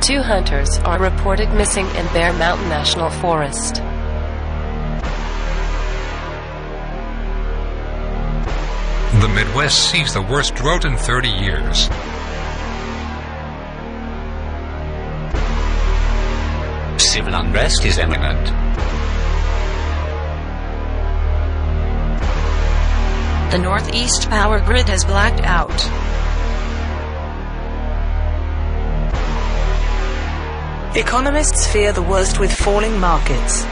Two hunters are reported missing in Bear Mountain National Forest. The Midwest sees the worst drought in 30 years. Civil unrest is imminent. The Northeast power grid has blacked out. Economists fear the worst with falling markets.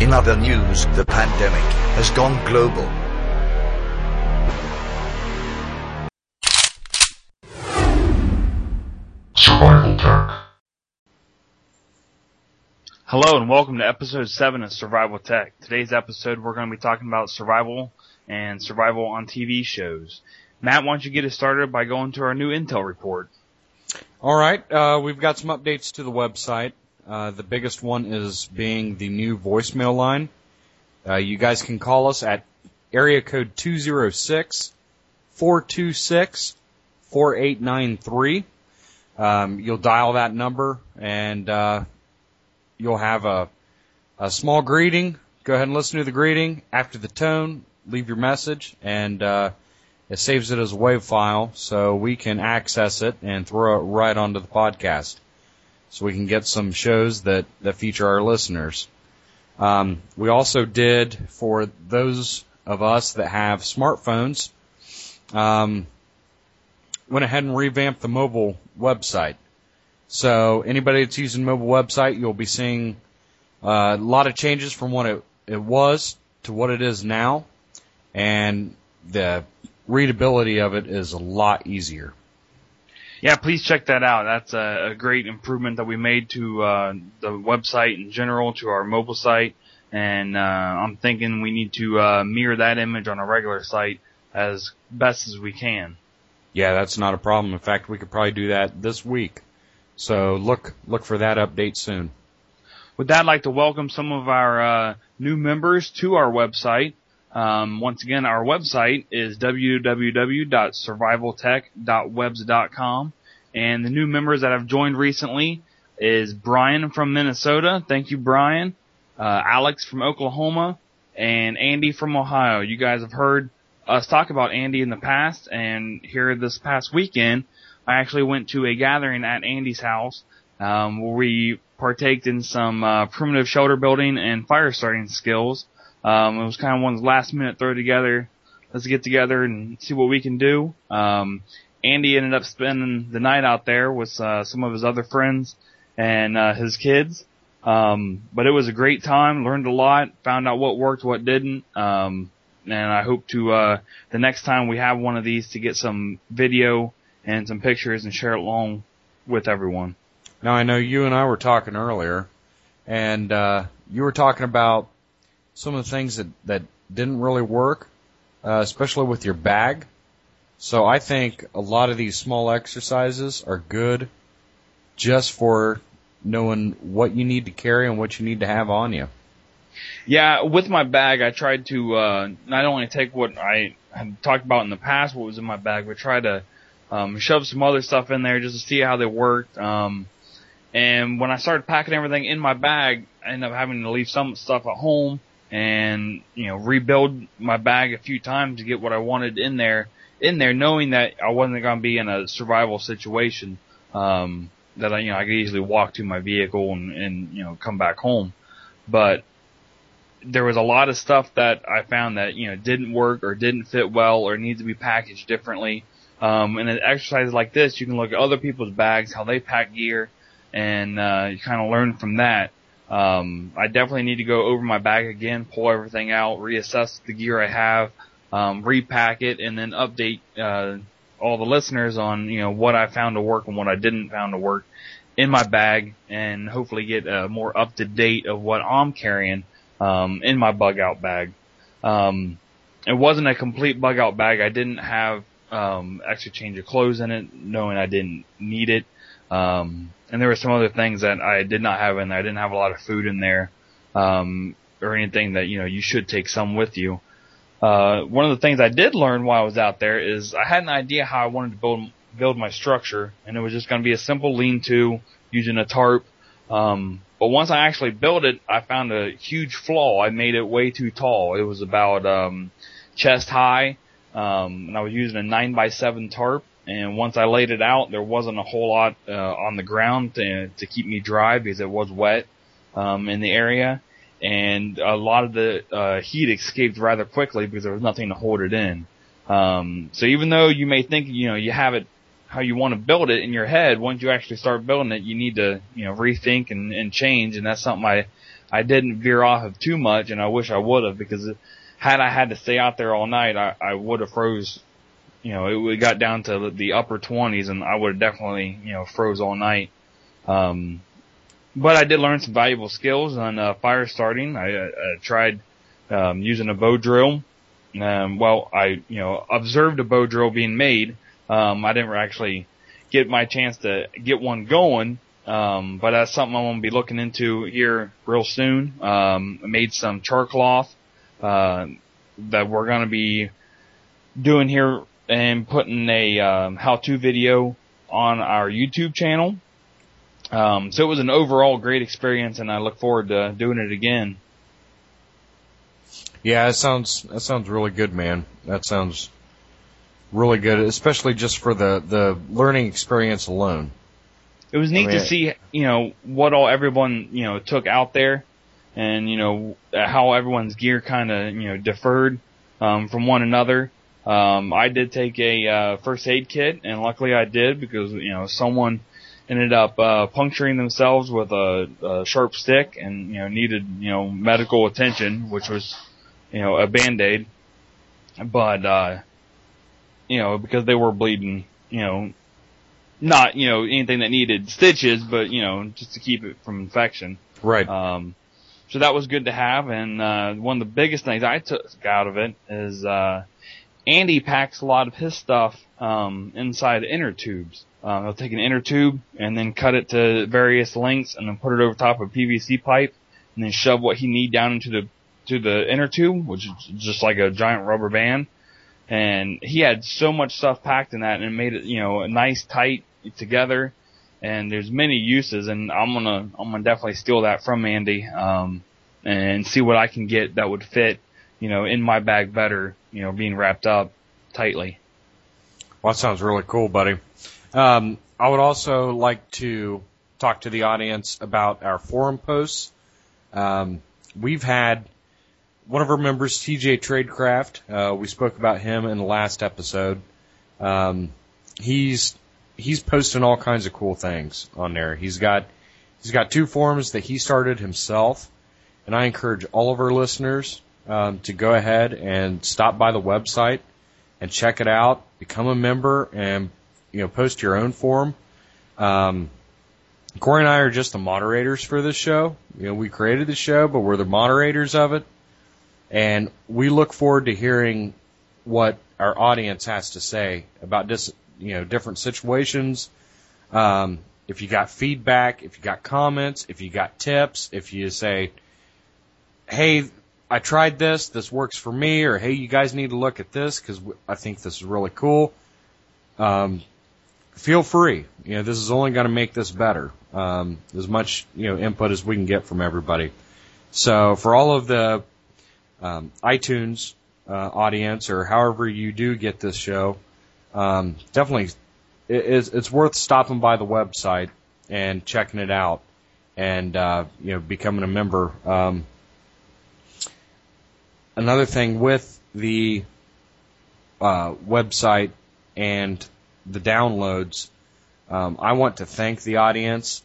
In other news, the pandemic has gone global. Survival Tech. Hello and welcome to episode 7 of Survival Tech. Today's episode we're going to be talking about survival and survival on TV shows. Matt, why don't you get us started by going to our new Intel report? Alright, uh, we've got some updates to the website. Uh, the biggest one is being the new voicemail line. Uh, you guys can call us at area code 206 426 4893. Um, you'll dial that number and uh, you'll have a, a small greeting. Go ahead and listen to the greeting. After the tone, leave your message, and uh, it saves it as a WAV file so we can access it and throw it right onto the podcast. So we can get some shows that, that feature our listeners. Um, we also did for those of us that have smartphones, um, went ahead and revamped the mobile website. So anybody that's using mobile website, you'll be seeing uh, a lot of changes from what it, it was to what it is now, and the readability of it is a lot easier. Yeah, please check that out. That's a, a great improvement that we made to uh, the website in general, to our mobile site, and uh, I'm thinking we need to uh, mirror that image on a regular site as best as we can. Yeah, that's not a problem. In fact, we could probably do that this week. So look look for that update soon. With that, I'd like to welcome some of our uh, new members to our website. Um, once again, our website is www.survivaltech.webs.com, and the new members that have joined recently is Brian from Minnesota. Thank you, Brian. Uh, Alex from Oklahoma, and Andy from Ohio. You guys have heard us talk about Andy in the past, and here this past weekend, I actually went to a gathering at Andy's house, um, where we partaked in some uh, primitive shelter building and fire starting skills. Um, it was kind of one of the last minute throw together. Let's get together and see what we can do. Um, Andy ended up spending the night out there with uh, some of his other friends and uh, his kids. Um, but it was a great time. Learned a lot. Found out what worked, what didn't. Um, and I hope to uh, the next time we have one of these to get some video and some pictures and share it along with everyone. Now I know you and I were talking earlier, and uh, you were talking about some of the things that that didn't really work, uh, especially with your bag. So I think a lot of these small exercises are good just for knowing what you need to carry and what you need to have on you. Yeah, with my bag, I tried to uh, not only take what I had talked about in the past, what was in my bag, but try to um, shove some other stuff in there just to see how they worked. Um, and when I started packing everything in my bag, I ended up having to leave some stuff at home and you know rebuild my bag a few times to get what I wanted in there. In there, knowing that I wasn't going to be in a survival situation, um, that I you know I could easily walk to my vehicle and, and you know come back home, but there was a lot of stuff that I found that you know didn't work or didn't fit well or needs to be packaged differently. Um, and in exercises like this, you can look at other people's bags, how they pack gear, and uh, you kind of learn from that. Um, I definitely need to go over my bag again, pull everything out, reassess the gear I have, um, repack it, and then update uh, all the listeners on you know what I found to work and what I didn't found to work in my bag, and hopefully get a more up to date of what I'm carrying um, in my bug out bag. Um, it wasn't a complete bug out bag. I didn't have um, extra change of clothes in it, knowing I didn't need it. Um, and there were some other things that I did not have in there. I didn't have a lot of food in there, um, or anything that, you know, you should take some with you. uh, one of the things I did learn while I was out there is I had an idea how I wanted to build build my structure, and it was just going to be a simple lean-to using a tarp. Um, but once I actually built it, I found a huge flaw. I made it way too tall. It was about um, chest high, um, and I was using a nine by seven tarp. And once I laid it out, there wasn't a whole lot uh, on the ground to, to keep me dry because it was wet um, in the area and a lot of the uh, heat escaped rather quickly because there was nothing to hold it in. Um, so even though you may think you know you have it how you want to build it in your head, once you actually start building it, you need to you know rethink and, and change, and that's something I I didn't veer off of too much, and I wish I would have because had I had to stay out there all night, I, I would have froze. You know, it would got down to the upper 20s, and I would have definitely you know froze all night. Um, but I did learn some valuable skills on uh, fire starting. I, uh, tried um, using a bow drill. Um, well, I you know observed a bow drill being made. Um, I didn't actually get my chance to get one going, um, but that's something I'm going to be looking into here real soon. Um, I made some char cloth uh, that we're going to be doing here and putting a um, how-to video on our YouTube channel. Um, so it was an overall great experience, and I look forward to doing it again. Yeah, that sounds that sounds really good, man. That sounds really good, especially just for the the learning experience alone. It was neat I mean, to see, you know, what all everyone you know took out there, and you know how everyone's gear kind of you know differed um, from one another. Um, I did take a uh, first aid kit, and luckily I did because you know someone ended up uh, puncturing themselves with a, a sharp stick and you know needed you know medical attention, which was you know a band aid, but uh, you know because they were bleeding, you know, not you know anything that needed stitches, but you know just to keep it from infection. Right. Um, so that was good to have, and uh, one of the biggest things I took out of it is uh, Andy packs a lot of his stuff um, inside inner tubes. Um, he'll take an inner tube and then cut it to various lengths and then put it over top of PVC pipe and then shove what he need down into the to the inner tube, which is just like a giant rubber band. And he had so much stuff packed in that and it made it, you know, nice, tight together. And there's many uses and I'm gonna, I'm gonna definitely steal that from Andy, um, and see what I can get that would fit, you know, in my bag better, you know, being wrapped up tightly. Well, that sounds really cool, buddy. Um, I would also like to talk to the audience about our forum posts. Um, we've had one of our members, TJ Tradecraft. Uh, we spoke about him in the last episode. Um, he's he's posting all kinds of cool things on there. He's got he's got two forums that he started himself, and I encourage all of our listeners um, to go ahead and stop by the website and check it out, become a member, and you know, post your own forum. Um, Korey and I are just the moderators for this show. You know, we created the show, but we're the moderators of it. And we look forward to hearing what our audience has to say about this, you know, different situations. Um, if you got feedback, if you got comments, if you got tips, if you say, hey, I tried this, this works for me, or hey, you guys need to look at this because I think this is really cool. Um, feel free. You know, this is only going to make this better. Um, as much you know input as we can get from everybody. So for all of the um, iTunes uh, audience or however you do get this show, um, definitely it, it's, it's worth stopping by the website and checking it out, and uh, you know becoming a member. Um, another thing with the uh, website and the downloads. Um, I want to thank the audience.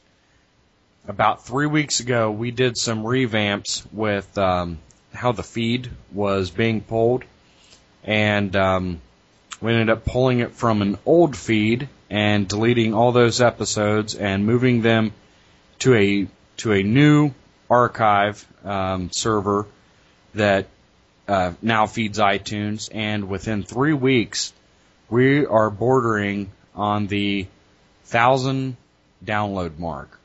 About three weeks ago, we did some revamps with um, how the feed was being pulled, and um, we ended up pulling it from an old feed and deleting all those episodes and moving them to a to a new archive um, server that uh, now feeds iTunes. And within three weeks, we are bordering on the thousand download mark.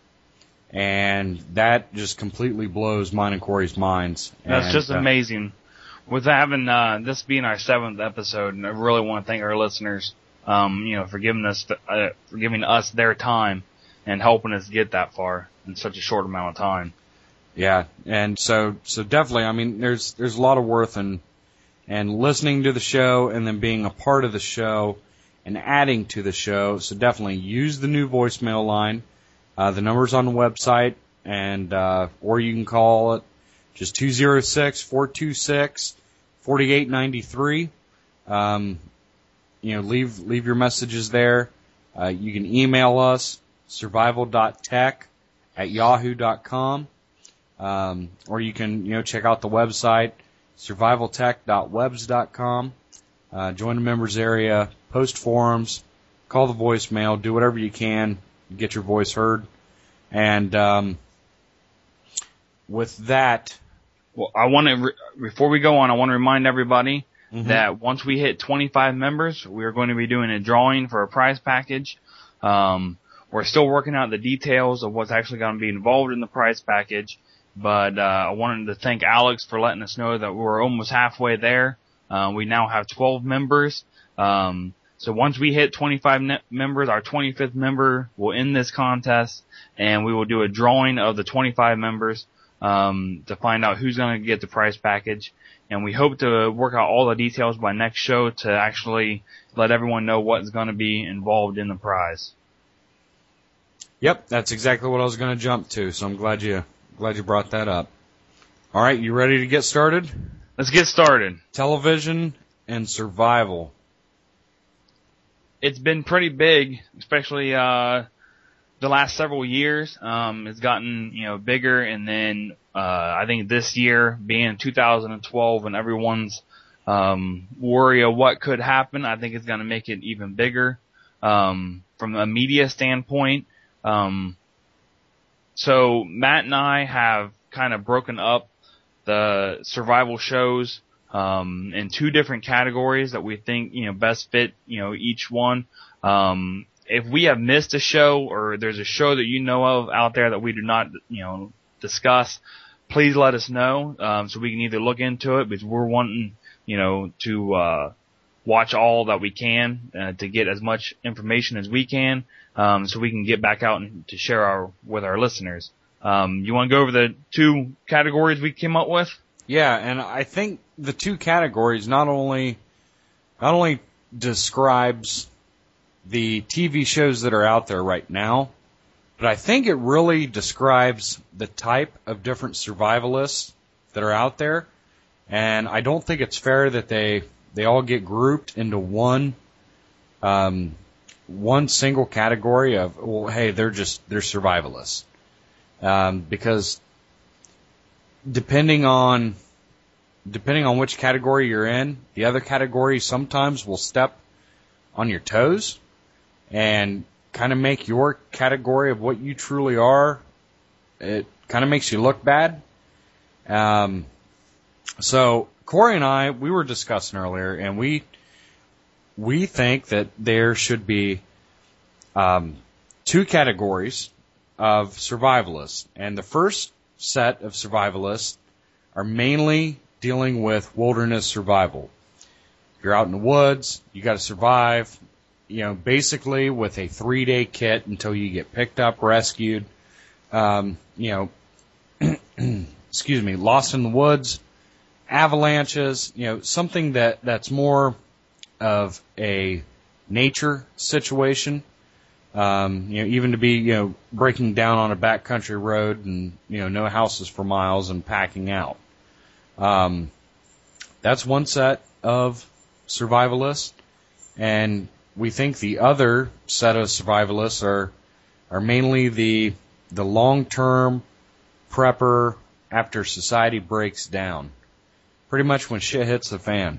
And that just completely blows mine and Korey's minds. That's and, just uh, amazing. with having uh, this being our seventh episode, and I really want to thank our listeners, um, you know, for giving us uh, for giving us their time and helping us get that far in such a short amount of time. Yeah, and so so definitely, I mean, there's there's a lot of worth in and listening to the show and then being a part of the show and adding to the show. So definitely use the new voicemail line. Uh, the number's on the website, and uh, or you can call it just 206-426-4893. Um, you know, leave leave your messages there. Uh, you can email us survival.tech at yahoo.com. Um, or you can, you know, check out the website, survivaltech.webs.com. Uh, join the members area, post forums, call the voicemail, do whatever you can, get your voice heard. And, um, with that, Well, I want to re- before we go on, I want to remind everybody Mhm. that once we hit 25 members, we are going to be doing a drawing for a prize package. Um, we're still working out the details of what's actually going to be involved in the prize package, but uh, I wanted to thank Alex for letting us know that we're almost halfway there. Uh, we now have 12 members. Um, so once we hit 25 ne- members, our 25th member will end this contest, and we will do a drawing of the 25 members um, to find out who's going to get the prize package. And we hope to work out all the details by next show to actually let everyone know what's going to be involved in the prize. Yep, that's exactly what I was going to jump to. So I'm glad you glad you brought that up. All right, you ready to get started? Let's get started. Television and survival. It's been pretty big, especially uh, the last several years. Um, it's gotten you know bigger, and then uh, I think this year being 2012 and everyone's um, worry of what could happen, I think it's going to make it even bigger um, from a media standpoint. Um, so Matt and I have kind of broken up the survival shows um, in two different categories that we think you know best fit you know each one. Um, if we have missed a show or there's a show that you know of out there that we do not you know discuss, please let us know um, so we can either look into it because we're wanting you know to uh, watch all that we can uh, to get as much information as we can um, so we can get back out and to share our with our listeners. Um, you want to go over the two categories we came up with? Yeah, and I think the two categories not only not only describes the TV shows that are out there right now, but I think it really describes the type of different survivalists that are out there. And I don't think it's fair that they they all get grouped into one um, one single category of well, hey, they're just they're survivalists um, because depending on depending on which category you're in, the other category sometimes will step on your toes and kind of make your category of what you truly are. It kind of makes you look bad. Um, so Korey and I, we were discussing earlier, and we we think that there should be um, two categories of survivalists, and the first set of survivalists are mainly dealing with wilderness survival. You're out in the woods, you got to survive, you know, basically with a three day kit until you get picked up, rescued, um, you know, excuse me, lost in the woods, avalanches, you know, something that, that's more of a nature situation. Um, you know, even to be, you know, breaking down on a backcountry road and, you know, no houses for miles and packing out. Um, that's one set of survivalists. And we think the other set of survivalists are, are mainly the, the long-term prepper after society breaks down. Pretty much when shit hits the fan.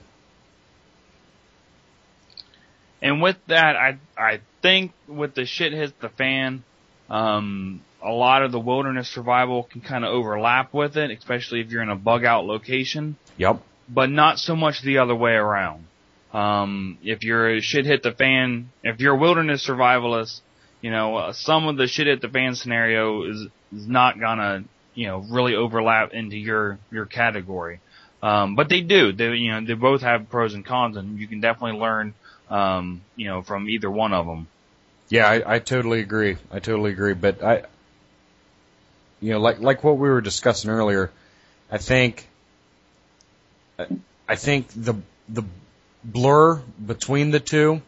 And with that, I I think with the shit hits the fan, um, a lot of the wilderness survival can kind of overlap with it, especially if you're in a bug out location. Yep. But not so much the other way around. Um, if you're shit hit the fan, if you're a wilderness survivalist, you know, uh, some of the shit hit the fan scenario is, is not gonna, you know, really overlap into your, your category. Um, but they do. They, you know, they both have pros and cons, and you can definitely learn, um, you know, from either one of them. Yeah, I, I totally agree. I totally agree. But I, you know, like like what we were discussing earlier, I think, I think the the blur between the two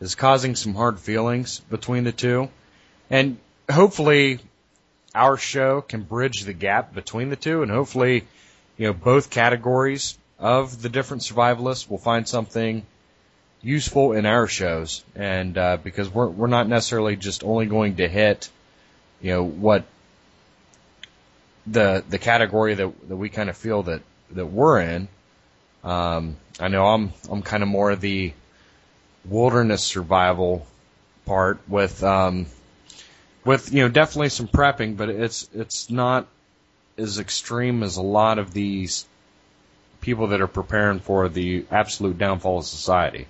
is causing some hard feelings between the two, and hopefully, our show can bridge the gap between the two, and hopefully, you know, both categories of the different survivalists will find something useful in our shows, and uh, because we're we're not necessarily just only going to hit, you know, what the the category that that we kind of feel that that we're in. Um, I know I'm I'm kind of more the wilderness survival part with um, with you know definitely some prepping, but it's it's not as extreme as a lot of these people that are preparing for the absolute downfall of society.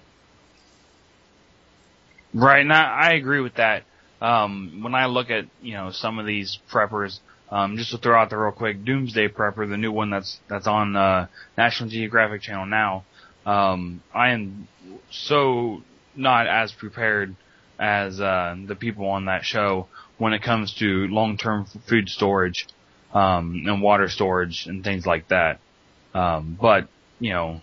Right, and I, I agree with that. Um, when I look at you know some of these preppers, um, just to throw out there real quick, Doomsday Prepper, the new one that's that's on uh, National Geographic Channel now. Um, I am so not as prepared as uh, the people on that show when it comes to long-term food storage um, and water storage and things like that. Um, but you know,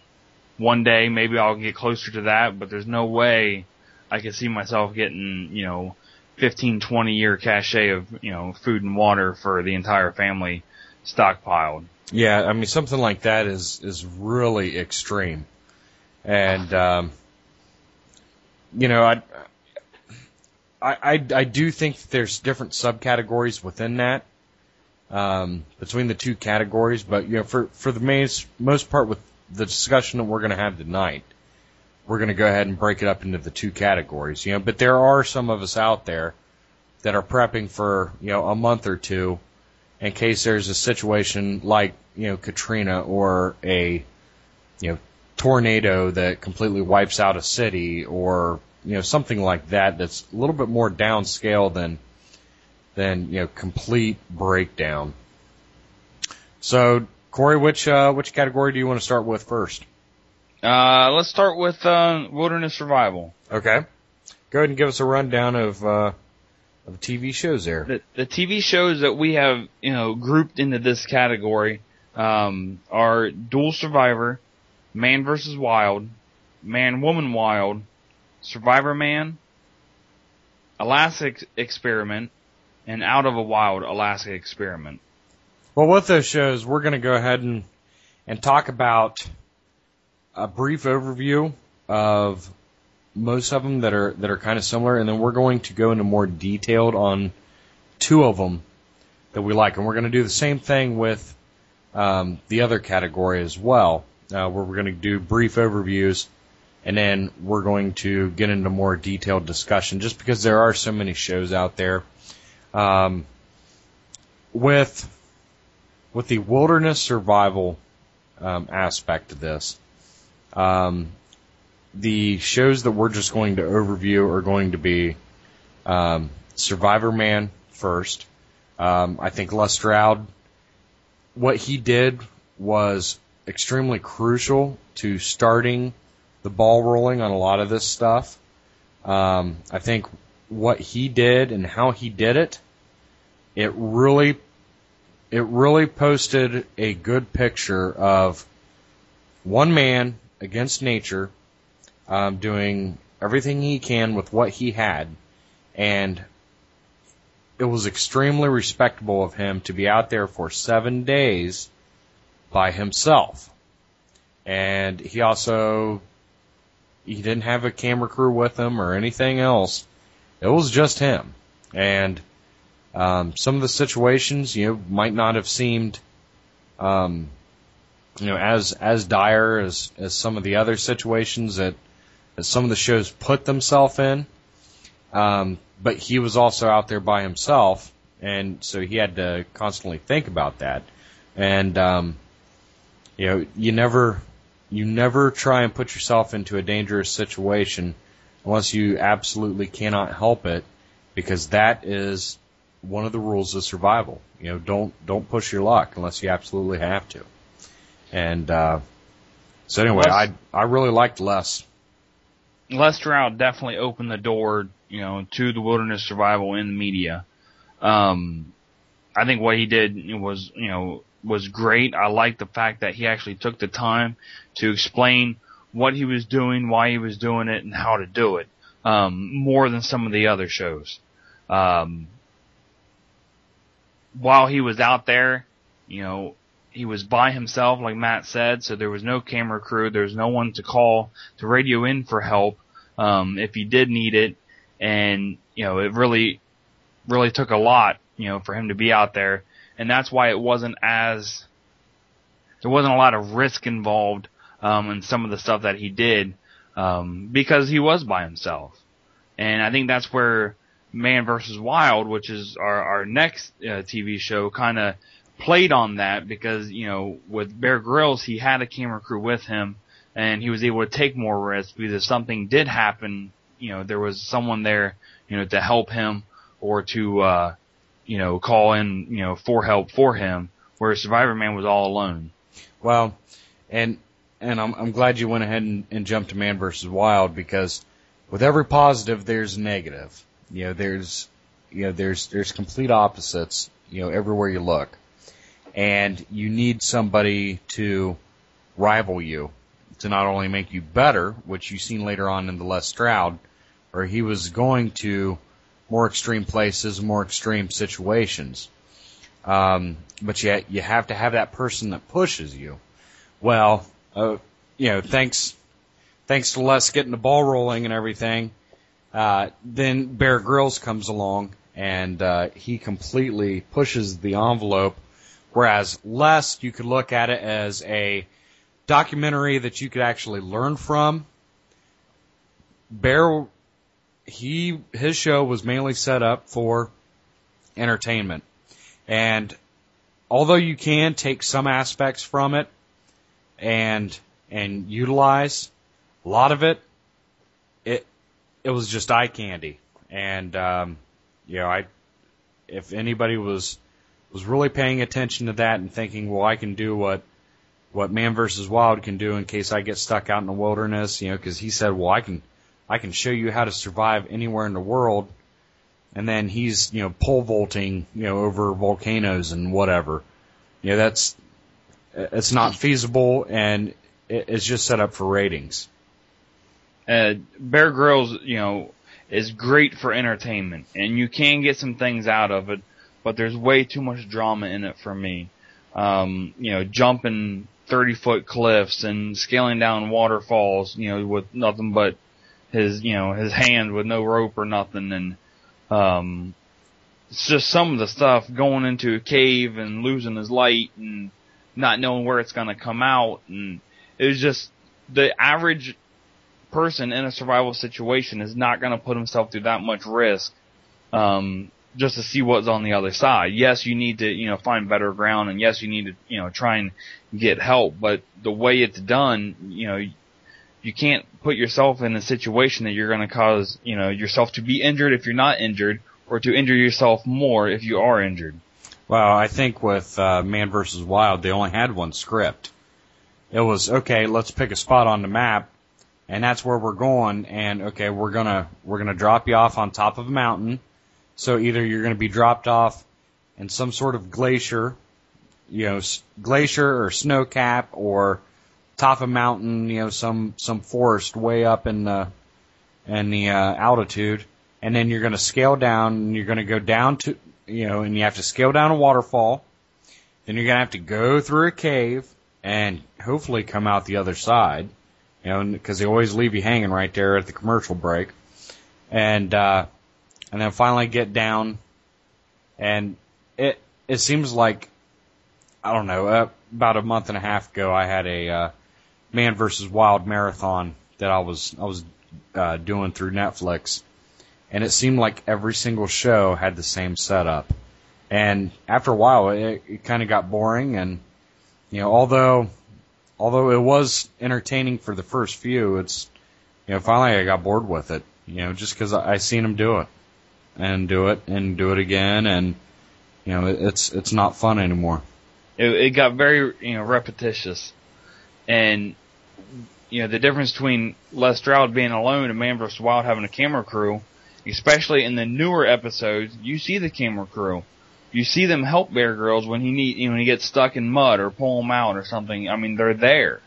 one day maybe I'll get closer to that, but there's no way I could see myself getting you know 15, 20 year cache of, you know, food and water for the entire family stockpiled. Yeah, I mean something like that is is really extreme, and um, you know I, I I I do think there's different subcategories within that um, between the two categories, but you know for for the most most part with the discussion that we're going to have tonight, we're going to go ahead and break it up into the two categories. You know, but there are some of us out there that are prepping for you know a month or two in case there's a situation like you know Katrina or a you know tornado that completely wipes out a city or you know something like that that's a little bit more downscale than than you know complete breakdown. So Korey, which uh, which category do you want to start with first? Uh, let's start with uh, wilderness survival. Okay, go ahead and give us a rundown of uh, of TV shows there. The, the TV shows that we have, you know, grouped into this category um, are Dual Survivor, Man vs. Wild, Man Woman Wild, Survivor Man, Alaska Experiment, and Out of a Wild Alaska Experiment. Well, with those shows, we're going to go ahead and and talk about a brief overview of most of them that are that are kind of similar, and then we're going to go into more detailed on two of them that we like, and we're going to do the same thing with um, the other category as well, uh, where we're going to do brief overviews, and then we're going to get into more detailed discussion, just because there are so many shows out there. Um, with with the wilderness survival um, aspect of this, um, the shows that we're just going to overview are going to be um, Survivor Man first. Um, I think Les Stroud, what he did was extremely crucial to starting the ball rolling on a lot of this stuff. Um, I think what he did and how he did it, it really, it really posted a good picture of one man against nature um, doing everything he can with what he had, and it was extremely respectable of him to be out there for seven days by himself. And he also he didn't have a camera crew with him or anything else. It was just him. And um, some of the situations, you know, might not have seemed, um, you know, as as dire as as some of the other situations that that some of the shows put themselves in. Um, but he was also out there by himself, and so he had to constantly think about that. And um, you know, you never you never try and put yourself into a dangerous situation unless you absolutely cannot help it, because that is one of the rules of survival. You know, don't don't push your luck unless you absolutely have to. And uh, so anyway, Les- I I really liked Les. Les Stroud definitely opened the door, you know, to the wilderness survival in the media. Um, I think what he did was, you know, was great. I like the fact that he actually took the time to explain what he was doing, why he was doing it, and how to do it. Um, more than some of the other shows. Um, while he was out there, you know, he was by himself, like Matt said, so there was no camera crew, there was no one to call to radio in for help, um, if he did need it, and, you know, it really, really took a lot, you know, for him to be out there, and that's why it wasn't as, there wasn't a lot of risk involved, um, in some of the stuff that he did, um, because he was by himself. And I think that's where Man vs. Wild, which is our, our next uh, TV show, kind of played on that because, you know, with Bear Grylls, he had a camera crew with him and he was able to take more risks because if something did happen, you know, there was someone there, you know, to help him or to, uh, you know, call in, you know, for help for him, where Survivor Man was all alone. Well, and and I'm I'm glad you went ahead and, and jumped to Man versus Wild because with every positive there's negative. You know, there's you know there's there's complete opposites. You know, everywhere you look, and you need somebody to rival you to not only make you better, which you've seen later on in the Les Stroud, where he was going to more extreme places, more extreme situations. Um, but yet you have to have that person that pushes you. Well, uh, you know, thanks, thanks to Les getting the ball rolling and everything, uh, then Bear Grylls comes along and, uh, he completely pushes the envelope. Whereas Les, you could look at it as a documentary that you could actually learn from. Bear, he, his show was mainly set up for entertainment. And although you can take some aspects from it and and utilize a lot of it, it it was just eye candy. And um, you know, I if anybody was was really paying attention to that and thinking, well, I can do what what Man versus Wild can do in case I get stuck out in the wilderness, you know, because he said, well, I can I can show you how to survive anywhere in the world and then he's you know pole vaulting you know over volcanoes and whatever. You know that's it's not feasible and it's just set up for ratings. uh, Bear Grylls, you know, is great for entertainment, and you can get some things out of it, but there's way too much drama in it for me. Um, you know, jumping 30 foot cliffs and scaling down waterfalls, you know, with nothing but his, you know, his hand with no rope or nothing, and um, it's just some of the stuff going into a cave and losing his light and not knowing where it's going to come out, and it was just the average person in a survival situation is not going to put himself through that much risk. Um, just to see what's on the other side. Yes, you need to you know find better ground, and yes, you need to you know try and get help. But the way it's done, you know, you can't put yourself in a situation that you're going to cause you know yourself to be injured if you're not injured, or to injure yourself more if you are injured. Well, I think with uh, Man versus Wild, they only had one script. It was okay. Let's pick a spot on the map, and that's where we're going. And okay, we're gonna we're gonna drop you off on top of a mountain. So either you're gonna be dropped off in some sort of glacier, you know, s- glacier or snow cap, or top of mountain, you know, some some forest way up in the in the uh, altitude, and then you're gonna scale down, and you're gonna go down to you know, and you have to scale down a waterfall. Then you're gonna have to go through a cave and hopefully come out the other side. You know, because they always leave you hanging right there at the commercial break. And uh, and then finally get down. And it it seems like I don't know. Uh, about a month and a half ago, I had a uh, Man versus Wild marathon that I was I was uh, doing through Netflix and it seemed like every single show had the same setup. And after a while, it, it kind of got boring. And you know, although although it was entertaining for the first few, it's you know finally I got bored with it. You know, just because I, I seen them do it and do it and do it again, and you know, it's it's not fun anymore. It, it got very you know repetitious. and you know the difference between Les Stroud being alone and Man vs. Wild having a camera crew, especially in the newer episodes, you see the camera crew. You see them help Bear Grylls when he need you know, when he gets stuck in mud or pull him out or something. I mean, they're there,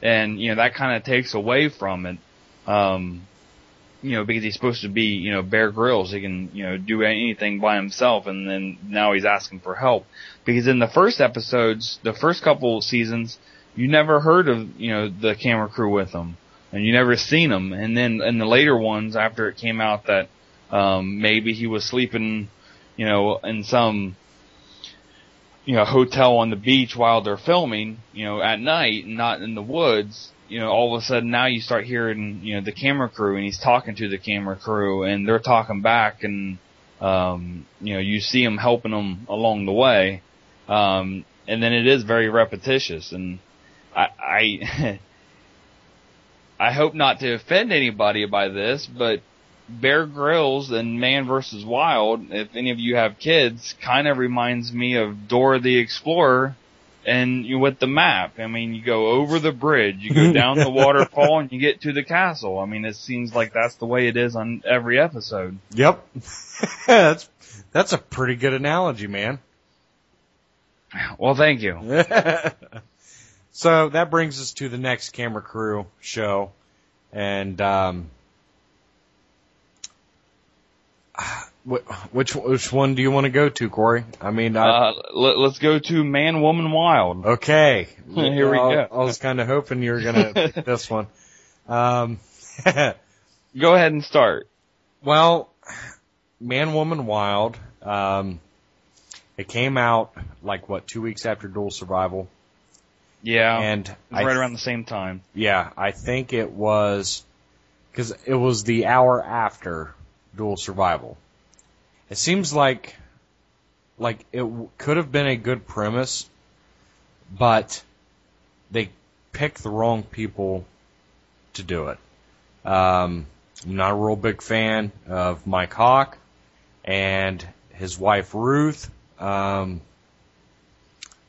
and you know that kind of takes away from it. Um, you know, because he's supposed to be, you know, Bear Grylls. He can, you know, do anything by himself, and then now he's asking for help. Because in the first episodes, the first couple seasons, you never heard of, you know, the camera crew with him, and you never seen them. And then in the later ones, after it came out that um, maybe he was sleeping, you know, in some, you know, hotel on the beach while they're filming, you know, at night, and not in the woods you know, all of a sudden now you start hearing, you know, the camera crew and he's talking to the camera crew and they're talking back and, um, you know, you see him helping them along the way. Um, and then it is very repetitious and I, I, I hope not to offend anybody by this, but Bear Grylls and Man vs. Wild, if any of you have kids, kind of reminds me of Dora the Explorer and you with the map. I mean, you go over the bridge, you go down the waterfall, and you get to the castle. I mean, it seems like that's the way it is on every episode. Yep. that's that's a pretty good analogy, man. Well, thank you. so that brings us to the next camera crew show, and um, which which one do you want to go to, Korey? I mean, I, uh, let, us go to Man, Woman, Wild. Okay, here we I, go. I was kind of hoping you were gonna pick this one. Um, go ahead and start. Well, Man, Woman, Wild. Um, it came out like what two weeks after Dual Survival. Yeah, and right th- around the same time. Yeah, I think it was because it was the hour after Dual Survival. It seems like like it w- could have been a good premise, but they picked the wrong people to do it. Um, I'm not a real big fan of Mike Hawke and his wife Ruth. Um,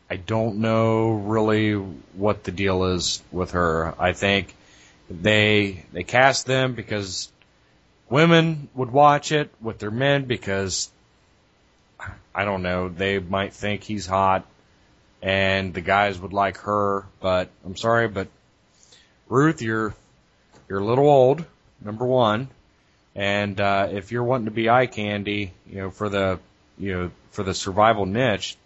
I don't know really what the deal is with her. I think they they cast them because women would watch it with their men because I don't know, they might think he's hot and the guys would like her, but I'm sorry, but Ruth, you're you're a little old, number one. And uh if you're wanting to be eye candy, you know, for the you know, for the survival niche,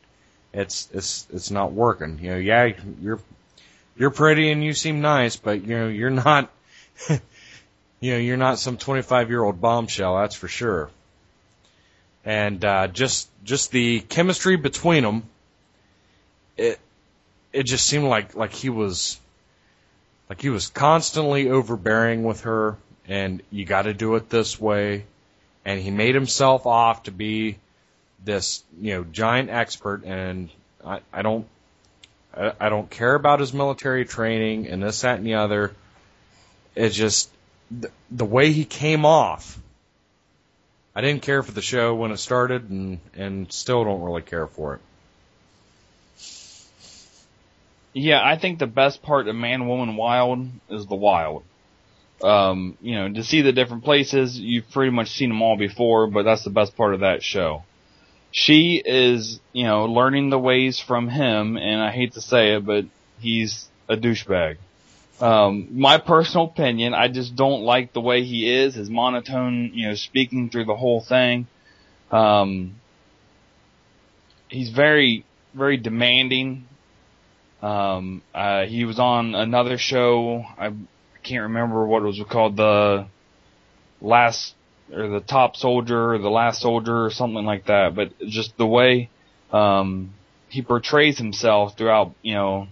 it's it's it's not working. You know, yeah, you're you're pretty and you seem nice, but you know, you're not you know, you're not some 25 year old bombshell, that's for sure. And uh, just just the chemistry between them, it it just seemed like like he was like he was constantly overbearing with her, and you got to do it this way. And he made himself off to be this you know giant expert, and I, I don't I, I don't care about his military training and this that and the other. It just the, the way he came off, I didn't care for the show when it started, and and still don't really care for it. Yeah, I think the best part of Man, Woman, Wild is the wild. Um, you know, to see the different places, you've pretty much seen them all before, but that's the best part of that show. She is, you know, learning the ways from him, and I hate to say it, but he's a douchebag. Um, my personal opinion, I just don't like the way he is, his monotone, you know, speaking through the whole thing. Um, he's very, very demanding. Um, uh, he was on another show. I can't remember what it was called. The last or the top soldier or the last soldier or something like that. But just the way, um, he portrays himself throughout, you know,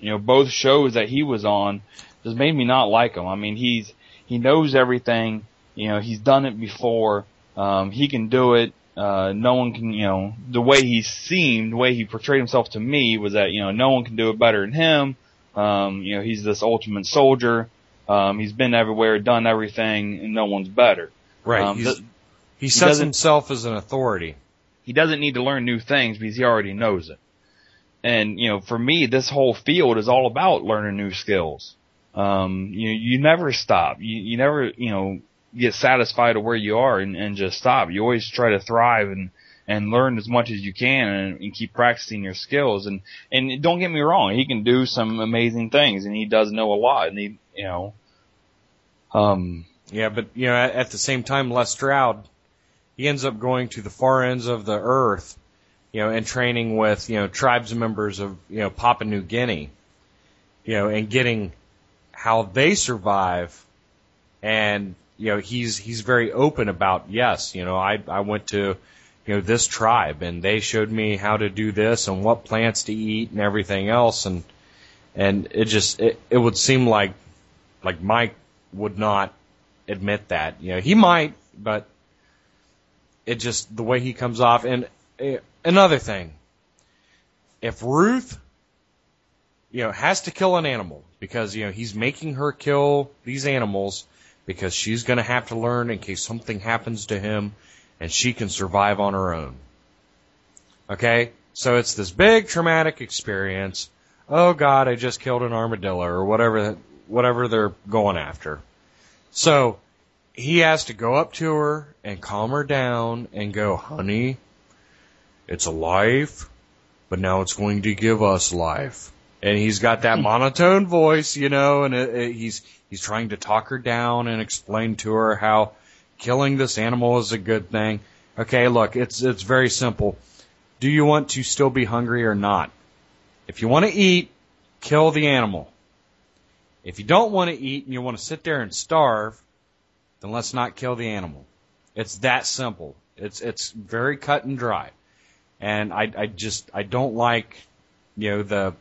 you know, both shows that he was on just made me not like him. I mean, he's, he knows everything. You know, he's done it before. Um, he can do it. Uh, no one can, you know, the way he seemed, the way he portrayed himself to me was that, you know, no one can do it better than him. Um, you know, he's this ultimate soldier. Um, he's been everywhere, done everything, and no one's better. Right. Um, th- he sets doesn't- himself as an authority. he doesn't need to learn new things because he already knows it. And you know, for me, this whole field is all about learning new skills. Um, you you never stop. You you never you know get satisfied at where you are and, and just stop. You always try to thrive and and learn as much as you can and, and keep practicing your skills. And and don't get me wrong, he can do some amazing things and he does know a lot. And he you know, um, Yeah, but you know, at, at the same time, Les Stroud, he ends up going to the far ends of the earth, you know, and training with you know tribes members of you know Papua New Guinea, you know, and getting how they survive, and you know he's he's very open about yes, you know, I I went to you know this tribe and they showed me how to do this and what plants to eat and everything else and and it just it, it would seem like like Mike would not admit that. You know, he might, but it just the way he comes off. And Eh, another thing, if Ruth, you know, has to kill an animal because you know he's making her kill these animals because she's going to have to learn in case something happens to him, and she can survive on her own. Okay, so it's this big traumatic experience. Oh God, I just killed an armadillo or whatever whatever they're going after. So he has to go up to her and calm her down and go, honey, it's a life, but now it's going to give us life. And he's got that hmm. monotone voice, you know, and it, it, he's he's trying to talk her down and explain to her how killing this animal is a good thing. Okay, look, it's it's very simple. Do you want to still be hungry or not? If you want to eat, kill the animal. If you don't want to eat and you want to sit there and starve, then let's not kill the animal. It's that simple. It's it's very cut and dry. And I I just I don't like you know the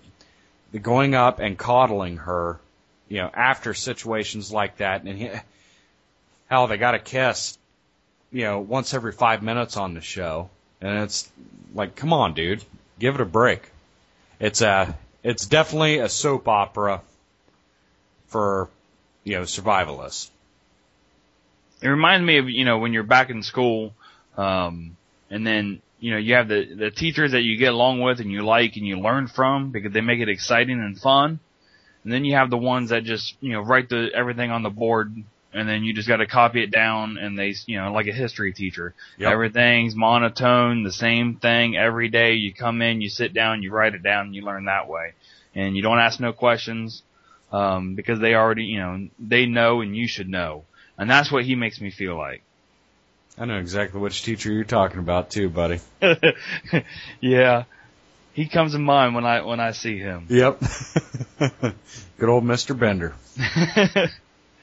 the going up and coddling her, you know, after situations like that and he, hell they got a kiss, you know, once every 5 minutes on the show. And it's like come on, dude, give it a break. It's a it's definitely a soap opera for you know survivalists. It reminds me of you know when you're back in school, um, and then you know you have the the teachers that you get along with and you like and you learn from because they make it exciting and fun, and then you have the ones that just you know write the everything on the board and then you just got to copy it down and they you know like a history teacher. Yep. everything's monotone the same thing every day. You come in you sit down you write it down and you learn that way. And you don't ask no questions um because they already you know they know and you should know. And that's what he makes me feel like I know exactly which teacher you're talking about too, buddy. yeah he comes to mind when i when i see him Yep. Good old Mr. Bender.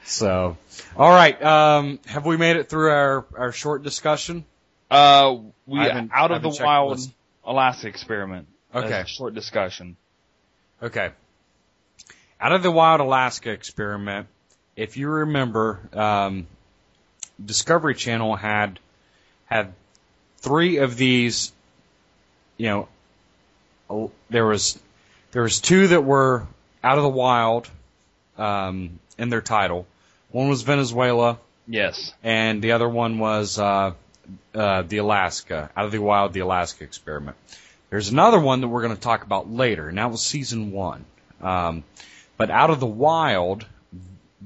So, all right. Um, have we made it through our, our short discussion? uh we out of the wild alaska experiment Okay. short discussion Okay. Out of the Wild Alaska experiment, if you remember, um, Discovery Channel had had three of these. You know, there was there was two that were out of the wild um, in their title. One was Venezuela, yes and the other one was uh, uh, the Alaska, out of the wild, the Alaska experiment. There's another one that we're going to talk about later, and that was season one. Um, but out of the wild,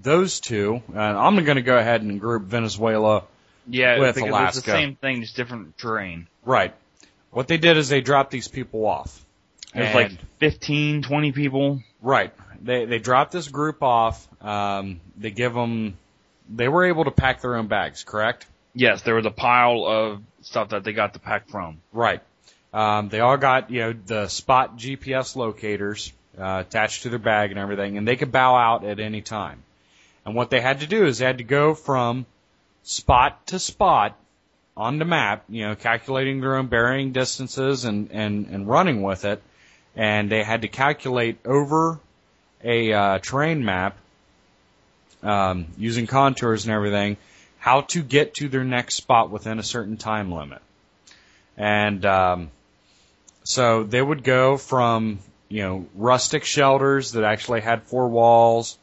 those two, uh, I'm going to go ahead and group Venezuela. Yeah, with because Alaska. it's the same thing, just different terrain. Right. What they did is they dropped these people off. It was like 15, 20 people. Right. They they dropped this group off. Um, they give them. They were able to pack their own bags, correct? Yes, there was a pile of stuff that they got to pack from. Right. Um, they all got you know the spot GPS locators uh, attached to their bag and everything, and they could bow out at any time. And what they had to do is they had to go from spot to spot on the map, you know, calculating their own bearing distances and and and running with it, and they had to calculate over a uh, terrain map um, using contours and everything how to get to their next spot within a certain time limit. And um, so they would go from you know rustic shelters that actually had four walls,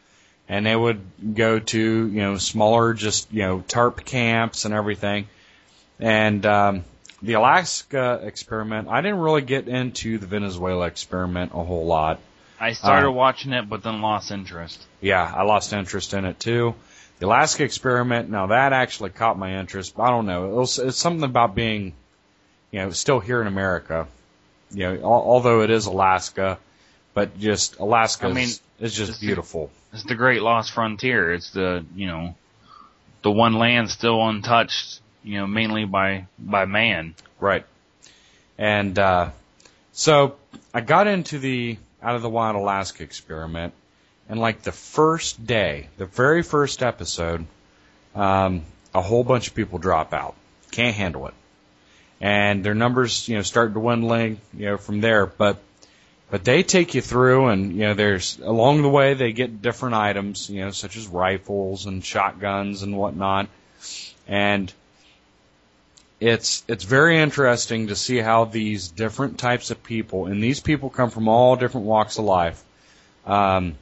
and they would go to you know smaller just you know tarp camps and everything. And um, the Alaska experiment, I didn't really get into the Venezuela experiment a whole lot. I started Uh, watching it, but then lost interest. Yeah, I lost interest in it too. The Alaska experiment, now that actually caught my interest. I don't know. It was, it's something about being, you know, still here in America. You know, al- although it is Alaska, but just Alaska I mean, is just just- beautiful. It's the great lost frontier. It's the you know, the one land still untouched. You know, mainly by by man. Right. And uh, so I got into the Out of the Wild Alaska experiment, and like the first day, the very first episode, um, a whole bunch of people drop out. Can't handle it. And their numbers, you know, start dwindling, you know, from there. But but they take you through, and you know, there's along the way they get different items, you know, such as rifles and shotguns and whatnot, and it's it's very interesting to see how these different types of people, and these people come from all different walks of life, um,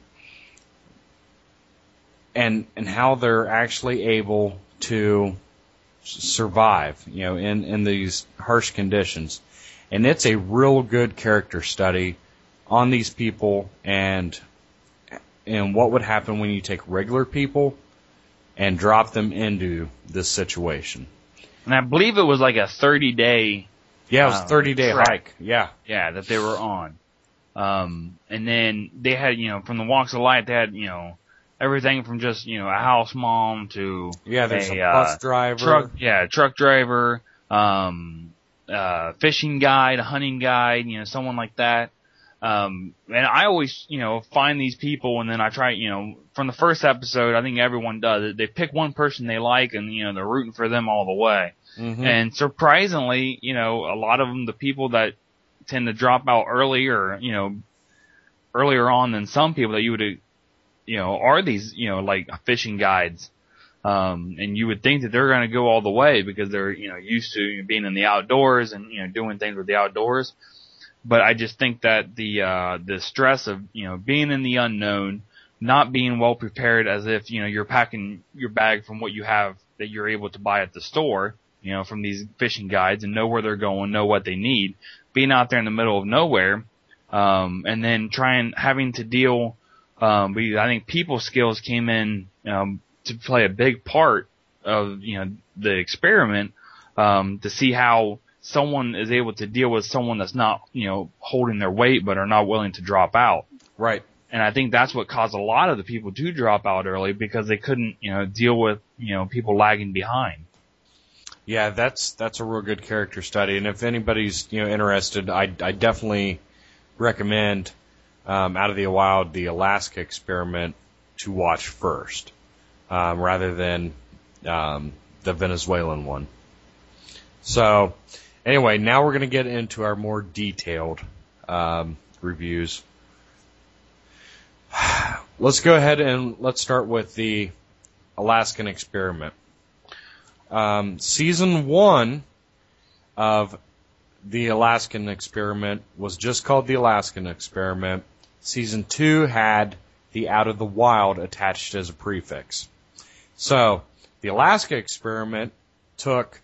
and and how they're actually able to survive, you know, in in these harsh conditions, and it's a real good character study on these people and and what would happen when you take regular people and drop them into this situation. And I believe it was like a 30 day, Yeah, it was a 30 day Track. hike. Yeah. yeah, that they were on. Um, and then they had, you know, from the walks of life, they had, you know, everything from just, you know, a house mom to Yeah, there's a, a, bus uh, driver. truck, yeah, truck driver, um, uh, fishing guide, a hunting guide, you know, someone like that. Um, and I always, you know, find these people and then I try, you know, from the first episode, I think everyone does it. They pick one person they like and, you know, they're rooting for them all the way. Mhm. And surprisingly, you know, a lot of them, the people that tend to drop out early or, you know, earlier on than some people that you would, you know, are these, you know, like fishing guides. Um, and you would think that they're going to go all the way because they're, you know, used to being in the outdoors and, you know, doing things with the outdoors. But I just think that the, uh, the stress of, you know, being in the unknown, not being well prepared as if, you know, you're packing your bag from what you have that you're able to buy at the store, you know, from these fishing guides and know where they're going, know what they need, being out there in the middle of nowhere, um, and then trying, having to deal, um, I think people skills came in, um, to play a big part of, you know, the experiment, um, to see how someone is able to deal with someone that's not, you know, holding their weight but are not willing to drop out. Right. And I think that's what caused a lot of the people to drop out early because they couldn't, you know, deal with, you know, people lagging behind. Yeah, that's that's a real good character study, and if anybody's you know interested, I I definitely recommend um, Out of the Wild the Alaska experiment to watch first, um, rather than um, the Venezuelan one. So, anyway, now we're going to get into our more detailed um, reviews. Let's go ahead and let's start with the Alaskan experiment. Um, season one of the Alaskan experiment was just called the Alaskan experiment. Season two had the out of the wild attached as a prefix. So the Alaska experiment took,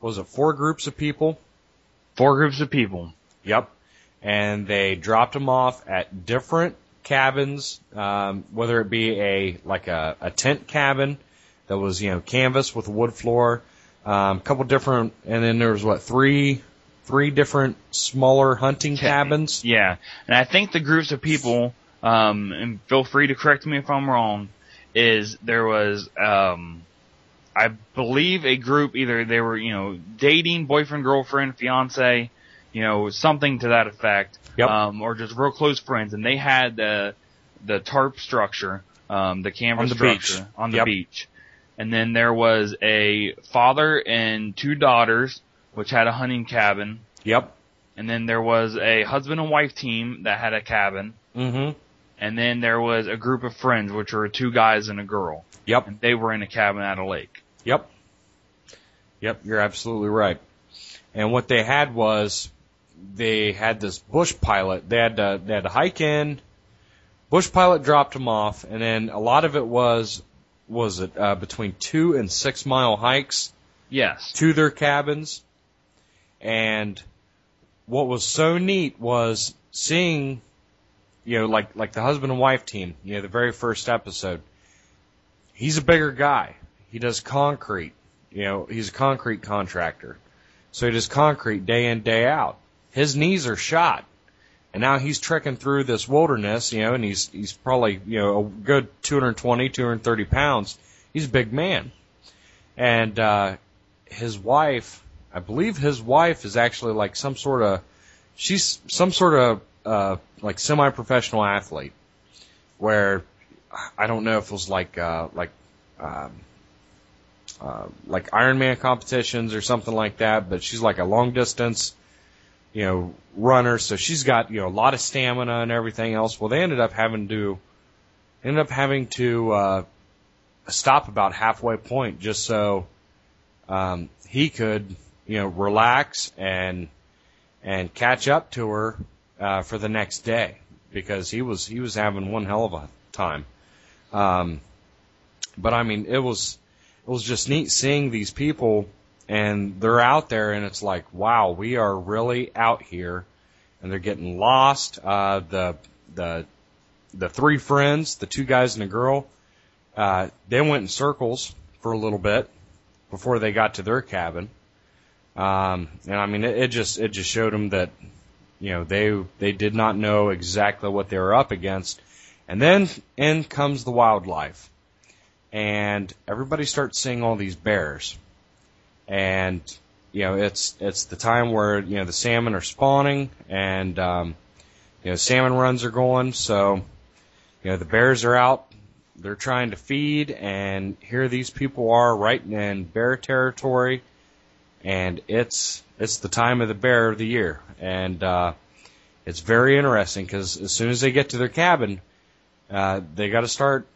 was it four groups of people? Four groups of people. Yep. And they dropped them off at different cabins, um, whether it be a like a, a tent cabin that was you know canvas with a wood floor, a um, couple different, and then there was what three three different smaller hunting cabins. Yeah. And I think the groups of people, um, and feel free to correct me if I'm wrong, is there was, um, I believe a group either they were, you know, dating, boyfriend, girlfriend, fiance, you know, something to that effect. Yep. Um, or just real close friends and they had the, the tarp structure, um, the canvas On the structure beach. on the Yep. beach. And then there was a father and two daughters, which had a hunting cabin. Yep. And then there was a husband and wife team that had a cabin. Mm-hmm. And then there was a group of friends, which were two guys and a girl. Yep. And they were in a cabin at a lake. Yep. Yep, you're absolutely right. And what they had was they had this bush pilot. They had to, they had to hike in. Bush pilot dropped them off, and then a lot of it was was it uh, between two and six mile hikes Yes. to their cabins. And what was so neat was seeing, you know, like like the husband and wife team. You know, the very first episode. He's a bigger guy. He does concrete. You know, he's a concrete contractor. So he does concrete day in, day out. His knees are shot. And now he's trekking through this wilderness, you know, and he's, he's probably, you know, a good 220, 230 pounds. He's a big man. And, uh, his wife, I believe his wife is actually like some sort of, she's some sort of, uh, like semi-professional athlete where I don't know if it was like, uh, like, um, uh, like Ironman competitions or something like that, but she's like a long distance, you know, runner. So she's got, you know, a lot of stamina and everything else. Well, they ended up having to, ended up having to, uh, stop about halfway point just so, um, he could, you know, relax and, and catch up to her, uh, for the next day because he was, he was having one hell of a time. Um, but I mean, it was, was just neat seeing these people and they're out there and it's like, wow, we are really out here and they're getting lost. Uh, the, the, the three friends, the two guys and a girl, uh, they went in circles for a little bit before they got to their cabin. Um, and I mean, it, it just, it just showed them that, you know, they, they did not know exactly what they were up against. And then in comes the wildlife and everybody starts seeing all these bears. And you know, it's it's the time where you know the salmon are spawning, and um, you know salmon runs are going. So you know the bears are out. They're trying to feed, and here these people are right in bear territory, and it's it's the time of the bear of the year, and uh, it's very interesting because as soon as they get to their cabin, uh, they got to start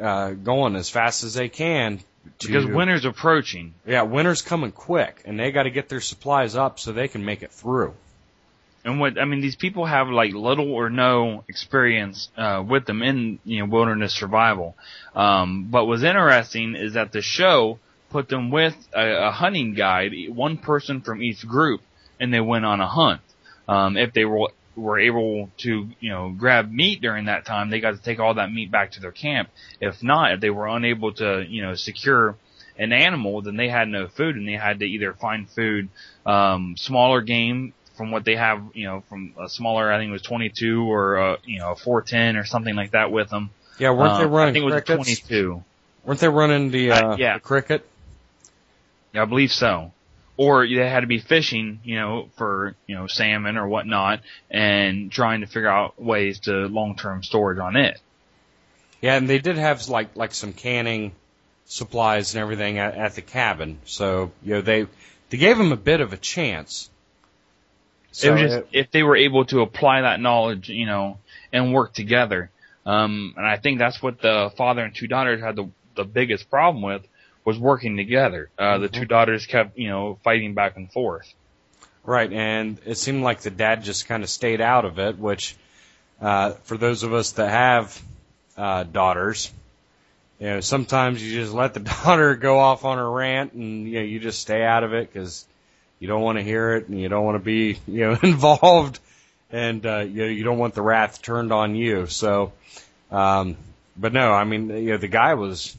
uh, going as fast as they can. To, because winter's approaching. Yeah, winter's coming quick, and they got to get their supplies up so they can make it through. And what I mean, these people have like little or no experience uh, with them in you know wilderness survival. Um, but what's interesting is that the show put them with a, a hunting guide, one person from each group, and they went on a hunt. Um, if they were were able to, you know, grab meat during that time, they got to take all that meat back to their camp. If not, if they were unable to, you know, secure an animal, then they had no food and they had to either find food, um, smaller game from what they have, you know, from a smaller, I think it was 22 or, a, you know, a 410 or something like that with them. Yeah, weren't um, they running I think it was crickets? 22. Weren't they running the, uh, uh yeah. the cricket? Yeah, I believe so or they had to be fishing, you know, for, you know, salmon or whatnot and trying to figure out ways to long-term storage on it. Yeah, and they did have like, like some canning supplies and everything at, at the cabin. So, you know, they, they gave them a bit of a chance. So it was just, it, if they were able to apply that knowledge, you know, and work together. Um, and I think that's what the father and two daughters had the, the biggest problem with was working together. Uh, mm-hmm. the two daughters kept, you know, fighting back and forth. Right, and it seemed like the dad just kind of stayed out of it, which, uh, for those of us that have, uh, daughters, you know, sometimes you just let the daughter go off on her rant and, you know, you just stay out of it because you don't want to hear it and you don't want to be, you know, involved and, uh, you know, you don't want the wrath turned on you. So, um, but no, I mean, you know, the guy was,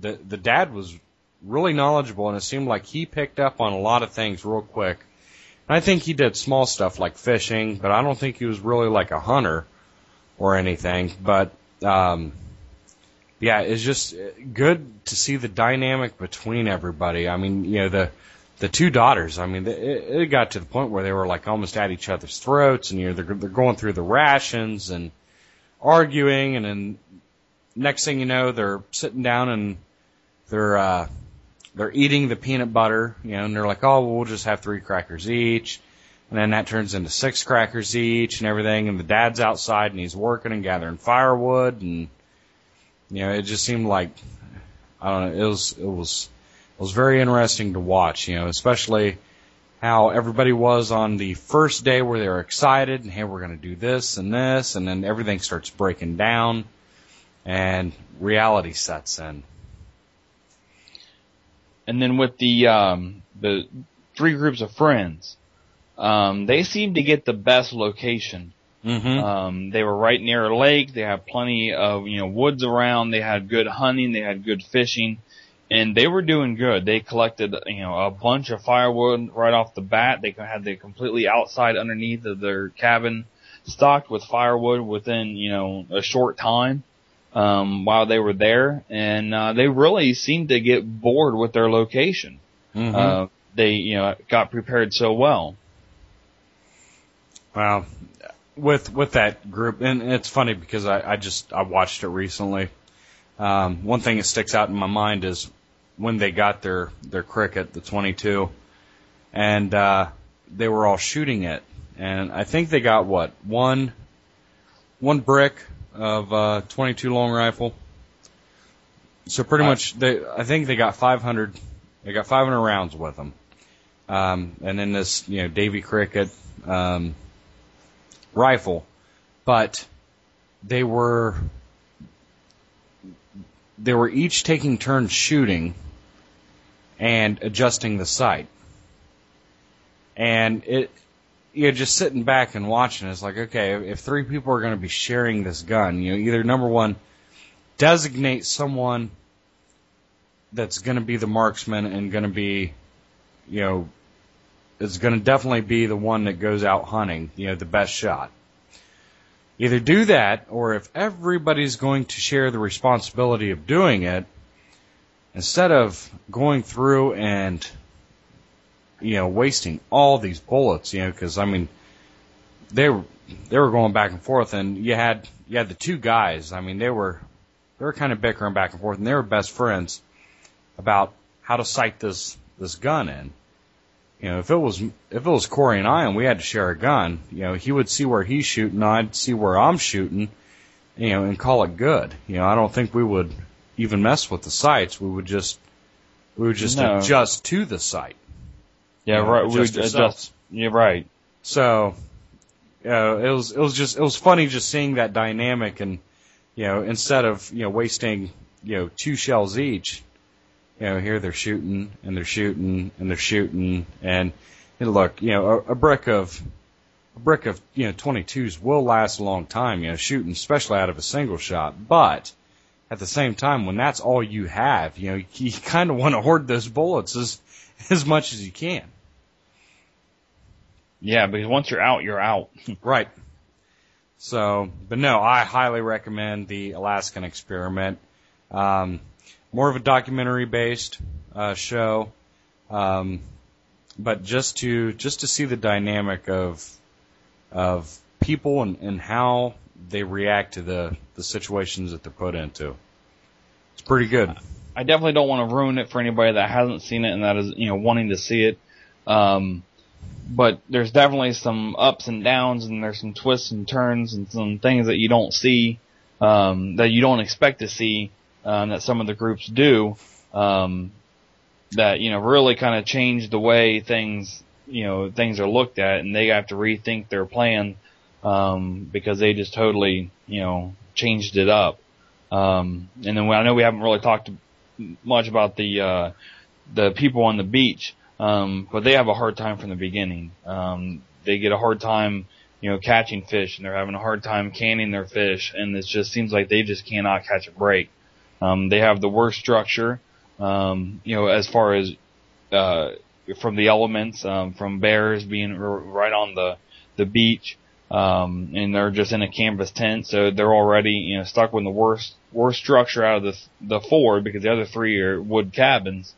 the the dad was really knowledgeable, and it seemed like he picked up on a lot of things real quick. And I think he did small stuff like fishing, but I don't think he was really like a hunter or anything. But um, yeah, it's just good to see the dynamic between everybody. I mean, you know the the two daughters. I mean, it, it got to the point where they were like almost at each other's throats, and you know they're they're going through the rations and arguing, and then next thing you know, they're sitting down and they're uh, they're eating the peanut butter, you know, and they're like, oh, well, we'll just have three crackers each, and then that turns into six crackers each and everything, and the dad's outside and he's working and gathering firewood, and you know, it just seemed like I don't know, it was it was it was very interesting to watch, you know, especially how everybody was on the first day where they were excited and hey, we're going to do this and this, and then everything starts breaking down and reality sets in. And then with the um, the three groups of friends. Um, they seemed to get the best location. Mm-hmm. Um, they were right near a lake. They had plenty of, you know, woods around. They had good hunting. They had good fishing and they were doing good. They collected, you know, a bunch of firewood right off the bat. They had the completely outside underneath of their cabin stocked with firewood within, you know, a short time, um, while they were there. And, uh, they really seemed to get bored with their location. Mm-hmm. Uh, they, you know, got prepared so well. Well, with with that group, and it's funny because I, I just I watched it recently. Um, one thing that sticks out in my mind is when they got their their cricket, the 22, and uh, they were all shooting it, and I think they got what one one brick of uh, 22 long rifle. So pretty Uh, much, they I think they got 500. They got 500 rounds with them, um, and then this you know Davey Crickett um, rifle, but they were they were each taking turns shooting and adjusting the sight. And it, you're just sitting back and watching. It's like, okay, if three people are going to be sharing this gun, you know, either number one, designate someone that's going to be the marksman and going to be, you know, is going to definitely be the one that goes out hunting, you know, the best shot. Either do that, or if everybody's going to share the responsibility of doing it, instead of going through and, you know, wasting all these bullets, you know, because I mean, they were they were going back and forth, and you had you had the two guys. I mean, they were they were kind of bickering back and forth, and they were best friends about how to sight this this gun in. You know, if it was if it was Korey and I and we had to share a gun, you know, he would see where he's shooting, I'd see where I'm shooting, you know, and call it good. You know, I don't think we would even mess with the sights. We would just we would just No. adjust to the sight. Yeah, You right. We adjust yourself. adjust. Yeah, right. So, uh, it was it was just it was funny just seeing that dynamic and you know instead of you know wasting you know two shells each, you know here they're shooting and they're shooting and they're shooting and, and look you know a, a brick of a brick of you know 22s will last a long time you know shooting especially out of a single shot but at the same time when that's all you have you know you kind of want to hoard those bullets as as much as you can Yeah, because once you're out, you're out. Right. So, but no, I highly recommend the Alaskan Experiment. Um, more of a documentary based uh, show, um, but just to just to see the dynamic of of people and, and how they react to the the situations that they're put into. It's pretty good. I definitely don't want to ruin it for anybody that hasn't seen it and that is, you know, wanting to see it. Um, but there's definitely some ups and downs and there's some twists and turns and some things that you don't see, um, that you don't expect to see, um, that some of the groups do, um, that, you know, really kind of change the way things, you know, things are looked at and they have to rethink their plan, um, because they just totally, you know, changed it up. Um, and then I know we haven't really talked much about the uh, the people on the beach, um, but they have a hard time from the beginning. Um, they get a hard time, you know, catching fish, and they're having a hard time canning their fish, and it just seems like they just cannot catch a break. Um, they have the worst structure, um, you know, as far as uh, from the elements, um, from bears being r- right on the the beach, um, and they're just in a canvas tent, so they're already you know stuck with the worst worst structure out of the the four because the other three are wood cabins,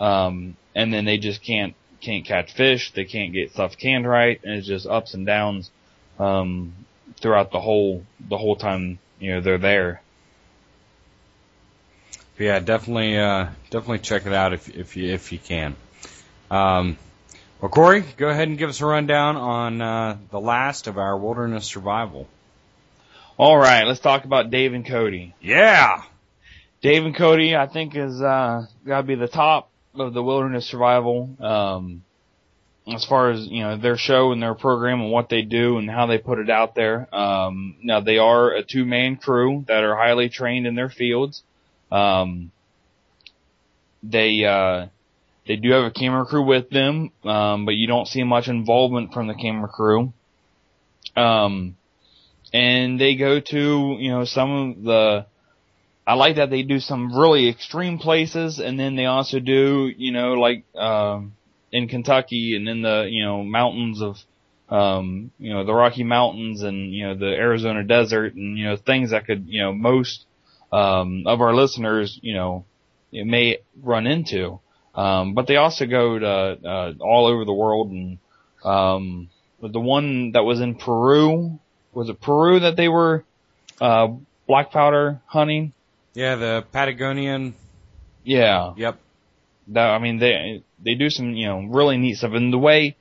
um, and then they just can't can't catch fish, they can't get stuff canned right, and it's just ups and downs um, throughout the whole the whole time you know they're there. Yeah, definitely, uh, definitely check it out if if you if you can. Um, well, Korey, go ahead and give us a rundown on uh, the last of our wilderness survival. All right, let's talk about Dave and Cody. Yeah. Dave and Cody, I think, is uh, got to be the top of the wilderness survival. Um, as far as you know, their show and their program and what they do and how they put it out there. Um, now they are a two-man crew that are highly trained in their fields. Um, they uh, they do have a camera crew with them, um, but you don't see much involvement from the camera crew. Um, and they go to, you know, some of the, I like that they do some really extreme places and then they also do, you know, like, um, in Kentucky and in the, you know, mountains of, um, you know, the Rocky Mountains and, you know, the Arizona desert and, you know, things that could, you know, most, um, of our listeners, you know, it may run into. Um, but they also go to, uh, all over the world and, um, the one that was in Peru, was it Peru that they were, uh, black powder hunting? Yeah, the Patagonian. Yeah. Yep. That, I mean, they, they do some, you know, really neat stuff. And the way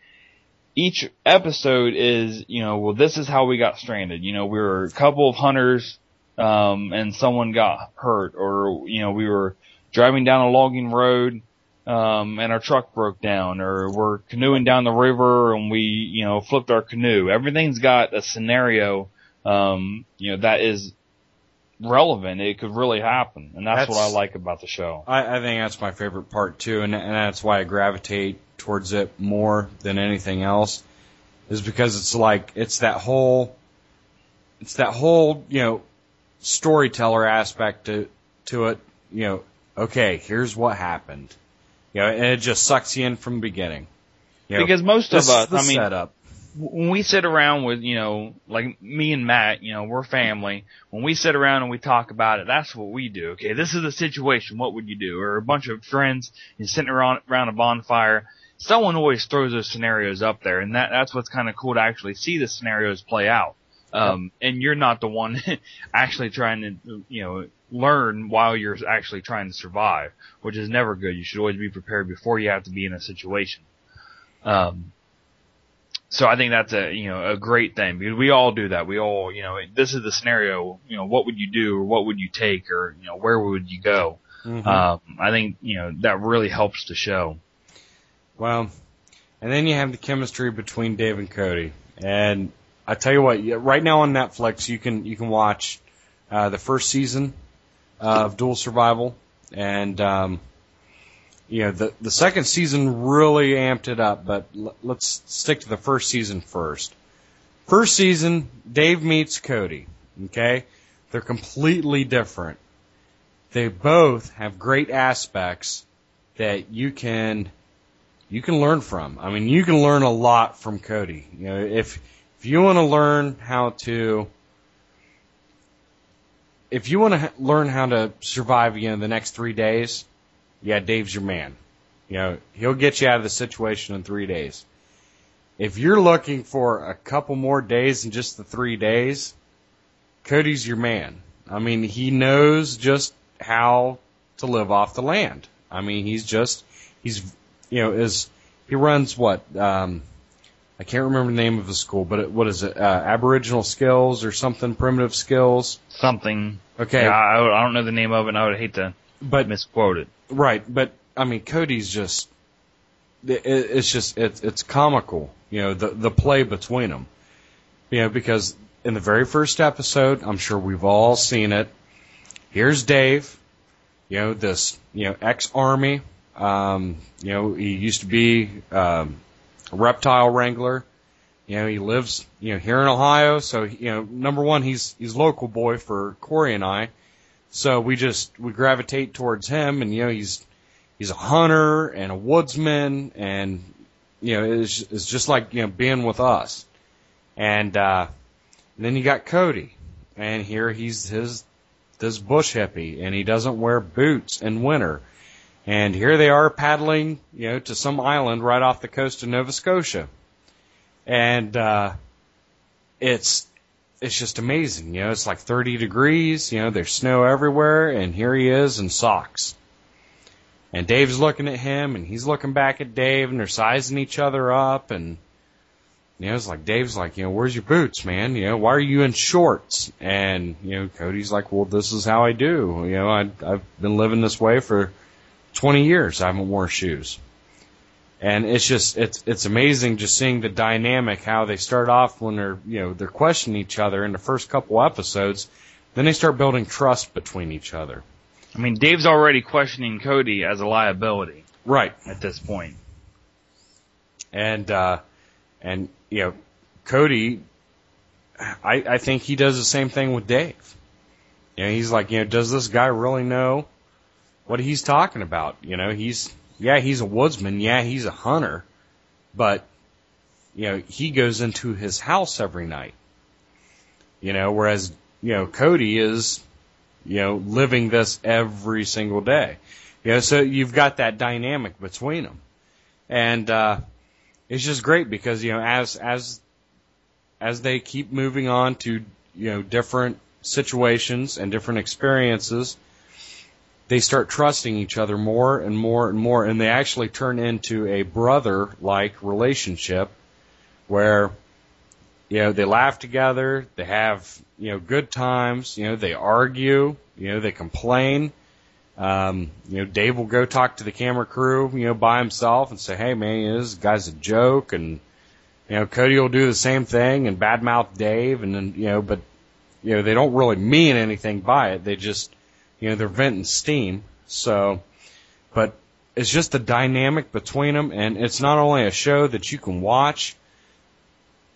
each episode is, you know, well, this is how we got stranded. You know, we were a couple of hunters, um, and someone got hurt or, you know, we were driving down a logging road, um, and our truck broke down or we're canoeing down the river and we, you know, flipped our canoe. Everything's got a scenario, um, you know, that is relevant. It could really happen. And that's, That's- what I like about the show. I, I think that's my favorite part too, and, and that's why I gravitate towards it more than anything else, is because it's like it's that whole, it's that whole you know, storyteller aspect to to it. You know, okay, here's what happened, you know, and it just sucks you in from the beginning. You know, because most of us, I mean, setup. When we sit around with, you know, like me and Matt, you know, we're family. When we sit around and we talk about it, that's what we do. Okay, this is the situation. What would you do? Or a bunch of friends and sitting around around a bonfire. Someone always throws those scenarios up there, and that that's what's kind of cool to actually see the scenarios play out. Um, and you're not the one actually trying to, you know, learn while you're actually trying to survive, which is never good. You should always be prepared before you have to be in a situation. Um, so I think that's a you know a great thing because we all do that. We all you know this is the scenario. You know what would you do or what would you take or you know where would you go? Mhm. Um, I think you know that really helps the show. Well, and then you have the chemistry between Dave and Cody. And I tell you what, right now on Netflix, you can you can watch uh, the first season of Dual Survival, and um, you know the the second season really amped it up. But l- let's stick to the first season first. First season, Dave meets Cody. Okay, they're completely different. They both have great aspects that you can you can learn from. I mean, you can learn a lot from Cody. You know, if if you want to learn how to if you want to learn how to survive, you know, the next 3 days, yeah, Dave's your man. You know, he'll get you out of the situation in 3 days. If you're looking for a couple more days than just the 3 days, Cody's your man. I mean, he knows just how to live off the land. I mean, he's just he's you know is he runs what um I can't remember the name of the school, but it, what is it? Uh, Aboriginal skills or something? Primitive skills? Something. Okay, Yeah, I, I don't know the name of it. and I would hate to but misquote it. right, but I mean, Cody's just it, it's just it's it's comical, you know, the the play between them, you know, because in the very first episode, I'm sure we've all seen it. Here's Dave, you know, this you know ex army, um, you know, he used to be um, a reptile wrangler. You know, he lives, you know, here in Ohio. So, you know, number one, he's he's local boy for Korey and I. So we just we gravitate towards him, and you know, he's he's a hunter and a woodsman, and you know, it's it's just like you know being with us. And uh, then you got Cody, and here he's his this bush hippie, and he doesn't wear boots in winter. And here they are paddling, you know, to some island right off the coast of Nova Scotia. And uh it's it's just amazing, you know, it's like 30 degrees, you know, there's snow everywhere and here he is in socks. And Dave's looking at him and he's looking back at Dave and they're sizing each other up and you know, it's like Dave's like, you know, where's your boots, man? You know, why are you in shorts? And you know, Cody's like, well, this is how I do. You know, I I've been living this way for 20 years. I haven't worn shoes. And it's just it's it's amazing just seeing the dynamic how they start off when they're you know they're questioning each other in the first couple episodes, then they start building trust between each other. I mean, Dave's already questioning Cody as a liability. Right. at this point. And uh, and you know, Cody, I I think he does the same thing with Dave. You know, he's like, you know, does this guy really know what he's talking about? You know, he's yeah, he's a woodsman, yeah, he's a hunter, but you know, he goes into his house every night. You know, whereas you know Cody is, you know, living this every single day. You know, so you've got that dynamic between them, and uh, it's just great because you know as as as they keep moving on to you know different situations and different experiences, they start trusting each other more and more and more, and they actually turn into a brother like relationship where you know they laugh together, they have you know good times, you know they argue, you know they complain. Um, you know, Dave will go talk to the camera crew, you know, by himself and say, "Hey, man, this guy's a joke," and you know, Cody will do the same thing and badmouth Dave, and then you know, but you know, they don't really mean anything by it. They just, you know, they're venting steam. So, but it's just the dynamic between them, and it's not only a show that you can watch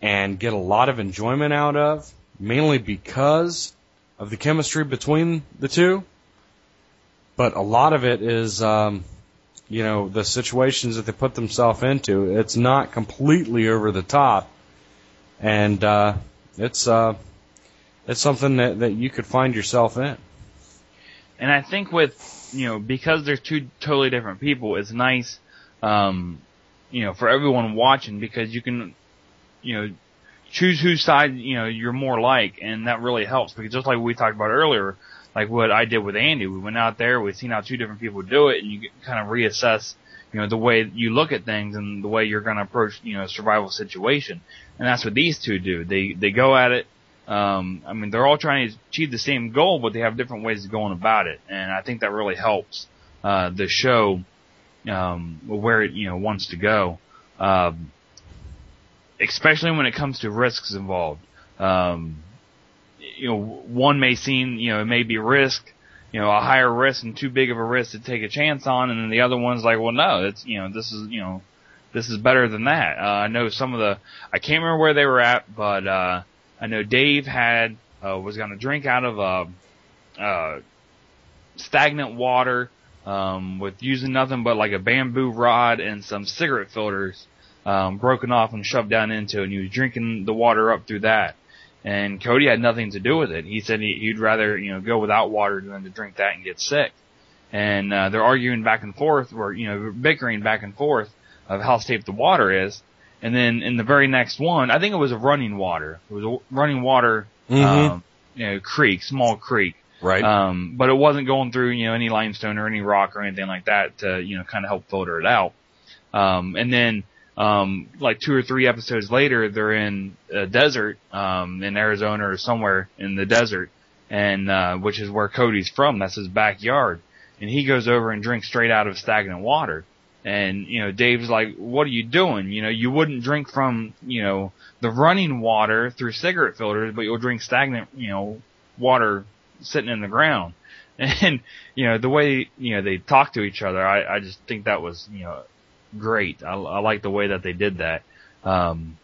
and get a lot of enjoyment out of, mainly because of the chemistry between the two, but a lot of it is, um, you know, the situations that they put themselves into. It's not completely over the top, and uh, it's uh, it's something that that you could find yourself in. And I think with, you know, because they're two totally different people, it's nice, um, you know, for everyone watching because you can, you know, choose whose side, you know, you're more like, and that really helps because just like we talked about earlier, like what I did with Andy, we went out there, we seen how two different people do it, and you kind of reassess, you know, the way you look at things and the way you're going to approach, you know, a survival situation. And that's what these two do. They, they go at it, um, I mean, they're all trying to achieve the same goal, but they have different ways of going about it, and I think that really helps uh, the show um, where it you know wants to go, um, especially when it comes to risks involved. Um, you know, one may seem you know it may be risk, you know, a higher risk and too big of a risk to take a chance on, and then the other one's like, well, no, it's you know this is you know this is better than that. Uh, I know some of the I can't remember where they were at, but uh, I know Dave had uh, was going to drink out of a, uh, stagnant water um, with using nothing but like a bamboo rod and some cigarette filters um, broken off and shoved down into, and he was drinking the water up through that. And Cody had nothing to do with it. He said he, he'd rather you know go without water than to drink that and get sick. And uh, they're arguing back and forth, or you know bickering back and forth of how safe the water is. And then in the very next one, I think it was a running water. It was a running water, Mhm. um, you know, creek, small creek. Right. Um, but it wasn't going through, you know, any limestone or any rock or anything like that to, you know, kind of help filter it out. Um, and then, um, like two or three episodes later, they're in a desert, um, in Arizona or somewhere in the desert, and, uh, which is where Cody's from. That's his backyard. And he goes over and drinks straight out of stagnant water. And, you know, Dave's like, what are you doing? You know, you wouldn't drink from, you know, the running water through cigarette filters, but you'll drink stagnant, you know, water sitting in the ground. And, you know, the way, you know, they talk to each other, I, I just think that was, you know, great. I, I like the way that they did that. Um,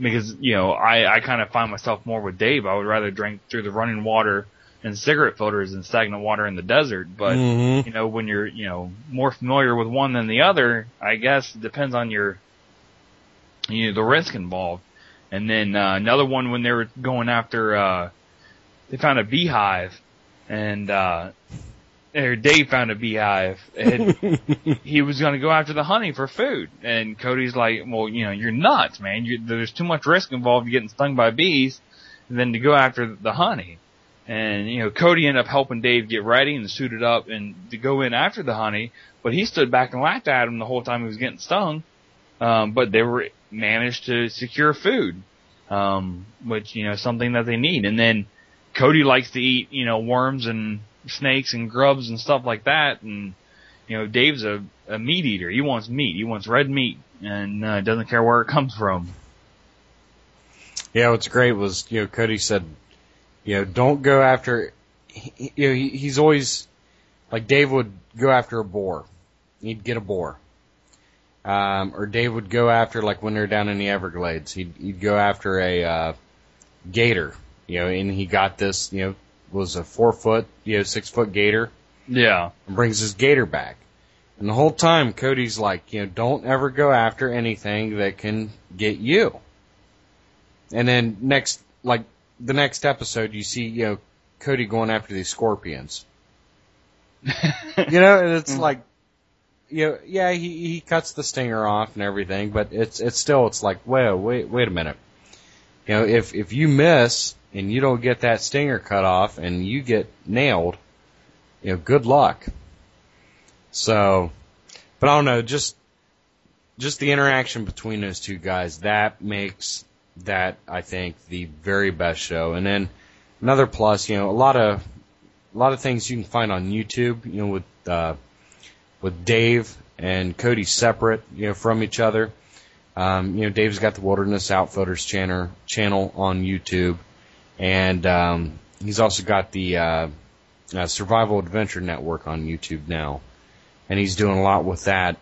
because, you know, I, I kind of find myself more with Dave. I would rather drink through the running water and cigarette filters than stagnant water in the desert. But, Mhm. you know, when you're, you know, more familiar with one than the other, I guess it depends on your, you know, the risk involved. And then, uh, another one when they were going after, uh, they found a beehive and, uh, or Dave found a beehive and he was going to go after the honey for food. And Cody's like, well, you know, you're nuts, man. You, there's too much risk involved in getting stung by bees than to go after the honey. And, you know, Cody ended up helping Dave get ready and suited up and to go in after the honey, but he stood back and laughed at him the whole time he was getting stung. Um, but they were managed to secure food, um, which, you know, something that they need. And then Cody likes to eat, you know, worms and snakes and grubs and stuff like that. And, you know, Dave's a, a meat eater. He wants meat. He wants red meat and, uh, doesn't care where it comes from. Yeah, what's great was you know Cody said, you know, don't go after. You know, he, he's always like Dave would go after a boar. He'd get a boar, um, or Dave would go after like when they're down in the Everglades. He'd he'd go after a uh, gator, you know, and he got this, you know, was a four foot, you know, six foot gator, Yeah. and brings his gator back. And the whole time, Cody's like, you know, don't ever go after anything that can get you. And then next, like the next episode, you see, you know, Cody going after these scorpions. You know, and it's mm-hmm. like, you know, yeah, he he cuts the stinger off and everything, but it's it's still it's like, wait, wait, wait a minute. You know, if if you miss and you don't get that stinger cut off and you get nailed, you know, good luck. So, but I don't know, just just the interaction between those two guys that makes that I think the very best show. And then another plus, you know, a lot of a lot of things you can find on YouTube, you know, with uh, with Dave and Cody separate, you know, from each other. Um, you know, Dave's got the Wilderness Outfitters channel channel on YouTube, and um, he's also got the uh, uh, Survival Adventure Network on YouTube now, and he's doing a lot with that.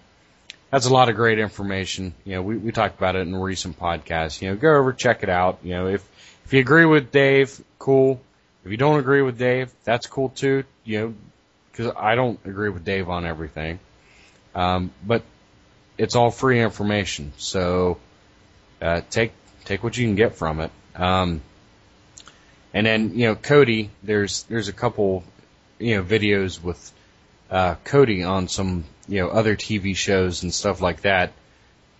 That's a lot of great information. You know, we, we talked about it in a recent podcast. You know, go over, check it out. You know, if if you agree with Dave, cool. If you don't agree with Dave, that's cool too. You know, because I don't agree with Dave on everything. Um, but it's all free information, so uh, take take what you can get from it. Um, and then you know, Cody, there's there's a couple you know videos with uh, Cody on some you know other TV shows and stuff like that,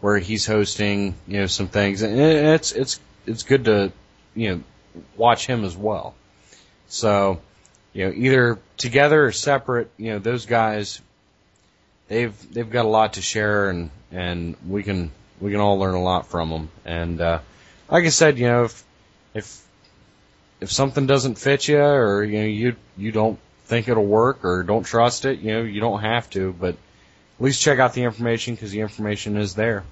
where he's hosting you know some things, and it's it's it's good to you know watch him as well. So you know either together or separate, you know those guys they've they've got a lot to share, and and we can we can all learn a lot from them. And uh, like I said, you know if if if something doesn't fit you, or you know you you don't think it'll work, or don't trust it, you know you don't have to, but at least check out the information because the information is there.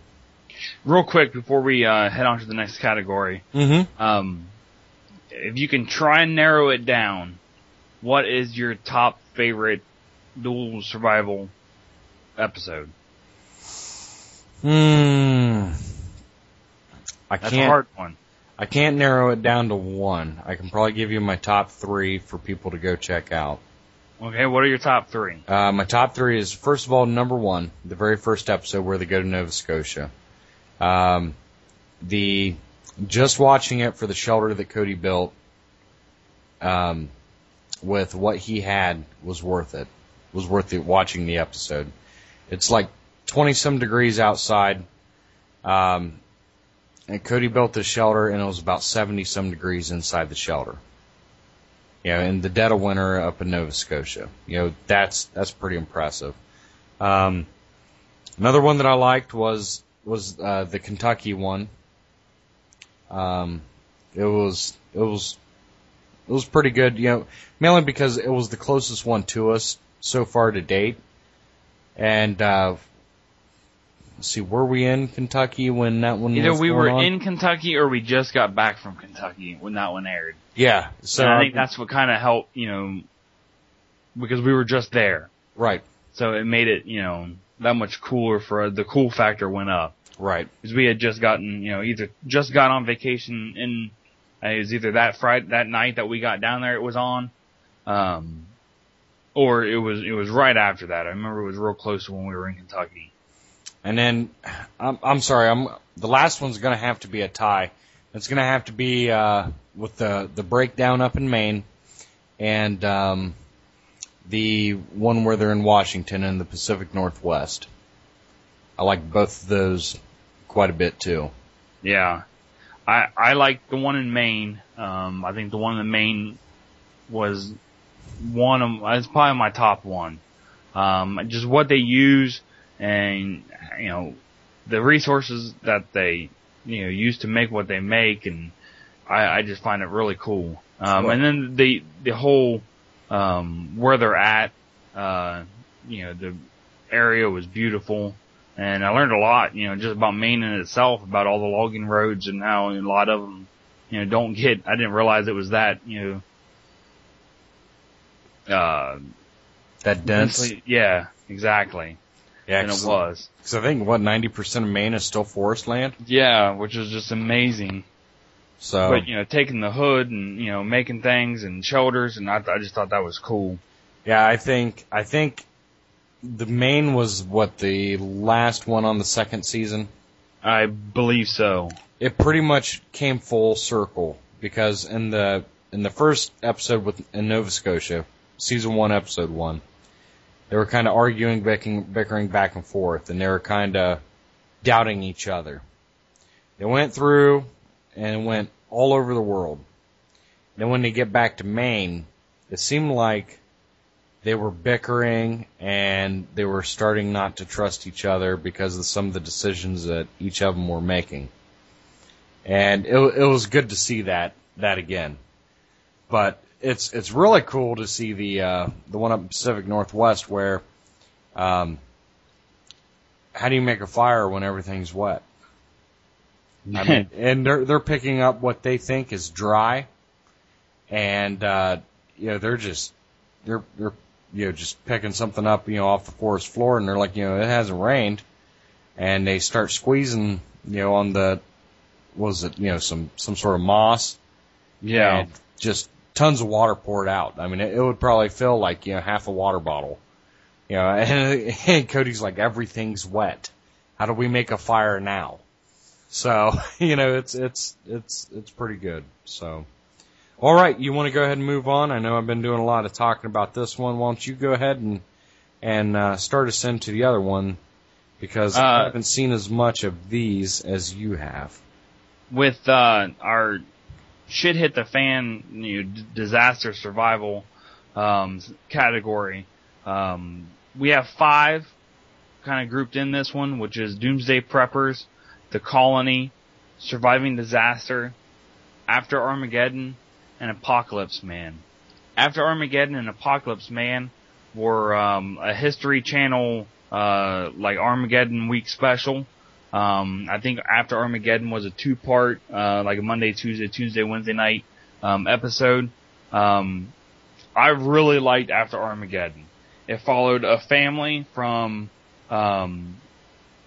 Real quick before we uh, head on to the next category, Mm-hmm. um, if you can try and narrow it down, what is your top favorite dual survival episode? Hmm. I That's can't. a hard one. I can't narrow it down to one. I can probably give you my top three for people to go check out. Okay, what are your top three? Uh, my top three is first of all number one, the very first episode where they go to Nova Scotia. Um, the just watching it for the shelter that Cody built, um, with what he had was worth it. Was worth it watching the episode. It's like twenty some degrees outside. Um, and Cody built this shelter, and it was about seventy some degrees inside the shelter. You know, in the dead of winter up in Nova Scotia. You know, that's that's pretty impressive. Um, another one that I liked was was uh, the Kentucky one. Um, it was it was it was pretty good. You know, mainly because it was the closest one to us so far to date. And uh, let's see, were we in Kentucky when that one? Either we were on? in Kentucky or we just got back from Kentucky when that one aired. Yeah, so and I think that's what kind of helped, you know, because we were just there. right, So it made it, you know, that much cooler for the cool factor went up. right. Because we had just gotten, you know, either just got on vacation in, uh, it was either that Friday, that night that we got down there it was on, um, or it was, it was right after that. I remember it was real close to when we were in Kentucky. And then I'm I'm sorry, I'm the last one's gonna have to be a tie. It's gonna have to be uh, with the the breakdown up in Maine, and um, the one where they're in Washington in the Pacific Northwest. I like both of those quite a bit too. Yeah. I, I like the one in Maine. Um, I think the one in Maine was one of, it's probably my top one. Um, just what they use and, you know, the resources that they, you know, use to make what they make and I, I just find it really cool. Um, and then the, the whole, um, where they're at, uh, you know, the area was beautiful. And I learned a lot, you know, just about Maine in itself, about all the logging roads and how a lot of them, you know, don't get, I didn't realize it was that, you know, uh, That dense. yeah, exactly. Yeah, than it was. Because I think what ninety percent of Maine is still forest land. Yeah, which is just amazing. So But you know, taking the hood and you know making things and shoulders, and I, I just thought that was cool. yeah, I think I think the Maine was what the last one on the second season. I believe so. It pretty much came full circle because in the in the first episode with in Nova Scotia, season one, episode one, they were kind of arguing, bickering, bickering back and forth, and they were kind of doubting each other. They went through and went all over the world. Then when they get back to Maine, it seemed like they were bickering and they were starting not to trust each other because of some of the decisions that each of them were making. And it, it was good to see that that again. But it's it's really cool to see the uh, the one up in Pacific Northwest where um, how do you make a fire when everything's wet? I mean, and they're they're picking up what they think is dry, and uh, you know they're just they're they're you know just picking something up you know off the forest floor, and they're like you know it hasn't rained, and they start squeezing you know on the what was it you know some some sort of moss, Yeah. just tons of water poured out. I mean it, it would probably fill like you know half a water bottle, you know. And, and Cody's like everything's wet. How do we make a fire now? So, you know, it's it's it's it's pretty good. So, all right, you want to go ahead and move on? I know I've been doing a lot of talking about this one. Why don't you go ahead and and uh, start us into the other one because I Uh, haven't seen as much of these as you have. with uh, our shit hit the fan you know, d- disaster survival um, category. Um, we have five kind of grouped in this one, which is Doomsday Preppers, The Colony, Surviving Disaster, After Armageddon, and Apocalypse Man. After Armageddon and Apocalypse Man were um, a History Channel uh, like Armageddon week special. Um, I think after Armageddon was a two part, uh, like a Monday, Tuesday, Tuesday, Wednesday night, um, episode. Um, I really liked after Armageddon. It followed a family from, um,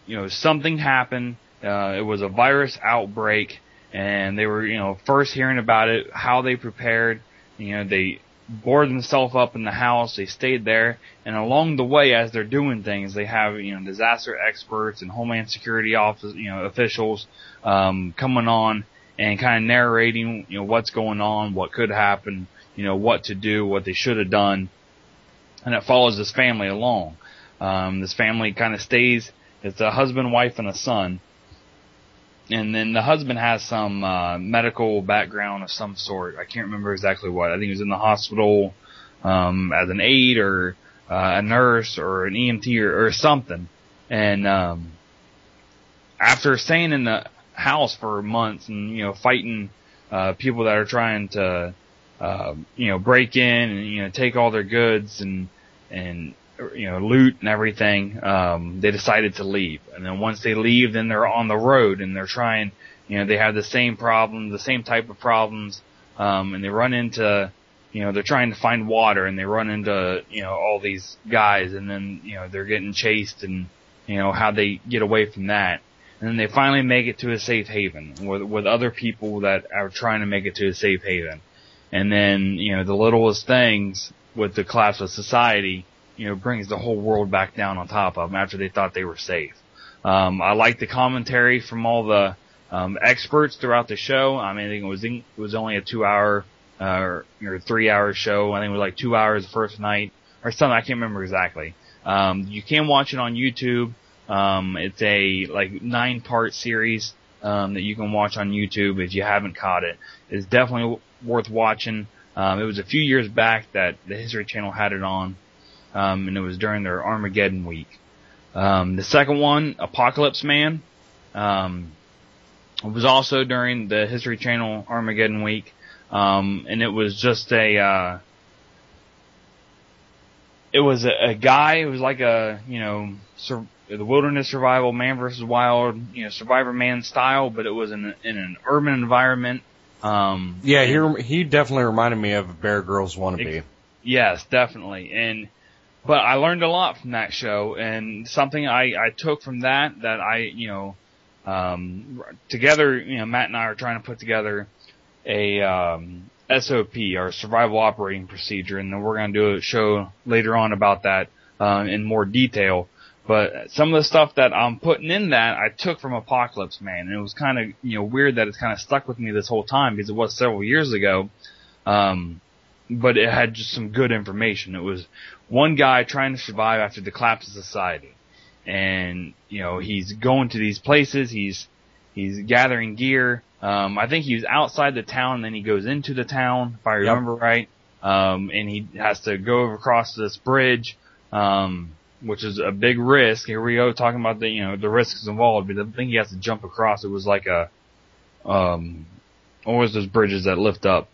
you know, something happened. Uh, it was a virus outbreak and they were, you know, first hearing about it, how they prepared, you know, they boarded themselves up in the house, they stayed there, and along the way, as they're doing things, they have, you know, disaster experts and Homeland Security office, you know, officials, um, coming on and kind of narrating, you know, what's going on, what could happen, you know, what to do, what they should have done. And it follows this family along. Um, this family kind of stays, it's a husband, wife, and a son. And then the husband has some, uh, medical background of some sort. I can't remember exactly what. I think he was in the hospital, um, as an aide or, uh, a nurse or an EMT or, or something. And, um, after staying in the house for months and, you know, fighting, uh, people that are trying to, uh, you know, break in and, you know, take all their goods and, and, you know, loot and everything, um, they decided to leave. And then once they leave, then they're on the road and they're trying, you know, they have the same problem, the same type of problems, um, and they run into, you know, they're trying to find water and they run into, you know, all these guys and then, you know, they're getting chased and, you know, how they get away from that. And then they finally make it to a safe haven with, with other people that are trying to make it to a safe haven. And then, you know, the littlest things with the collapse of society, you know, brings the whole world back down on top of them after they thought they were safe. Um, I like the commentary from all the, um, experts throughout the show. I mean, I think it was, it was only a two hour, uh, or, or three hour show. I think it was like two hours the first night or something. I can't remember exactly. Um, you can watch it on YouTube. Um, it's a like nine part series, um, that you can watch on YouTube if you haven't caught it. It's definitely w- worth watching. Um, it was a few years back that the History Channel had it on, um, and it was during their Armageddon week. Um, the second one, Apocalypse Man, um, was also during the History Channel Armageddon week, um, and it was just a, uh, it was a, a guy. It was like a you know sur- the wilderness survival, man versus wild, you know, Survivor Man style, but it was in in an urban environment. Um, Yeah, he rem- he definitely reminded me of Bear Grylls wannabe. Yes, definitely. And but I learned a lot from that show, and something I I took from that that I you know um, together you know Matt and I are trying to put together a um, SOP or survival operating procedure, and then we're going to do a show later on about that um, in more detail. But some of the stuff that I'm putting in that I took from Apocalypse Man, and it was kind of you know weird that it's kind of stuck with me this whole time because it was several years ago. Um, but it had just some good information. It was one guy trying to survive after the collapse of society, and you know he's going to these places. He's he's gathering gear. Um, I think he was outside the town, and then he goes into the town, if I remember yep. right. Um, and he has to go across this bridge. Um, which is a big risk. Here we go talking about the you know the risks involved. But the thing he has to jump across, it was like a um, what was those bridges that lift up?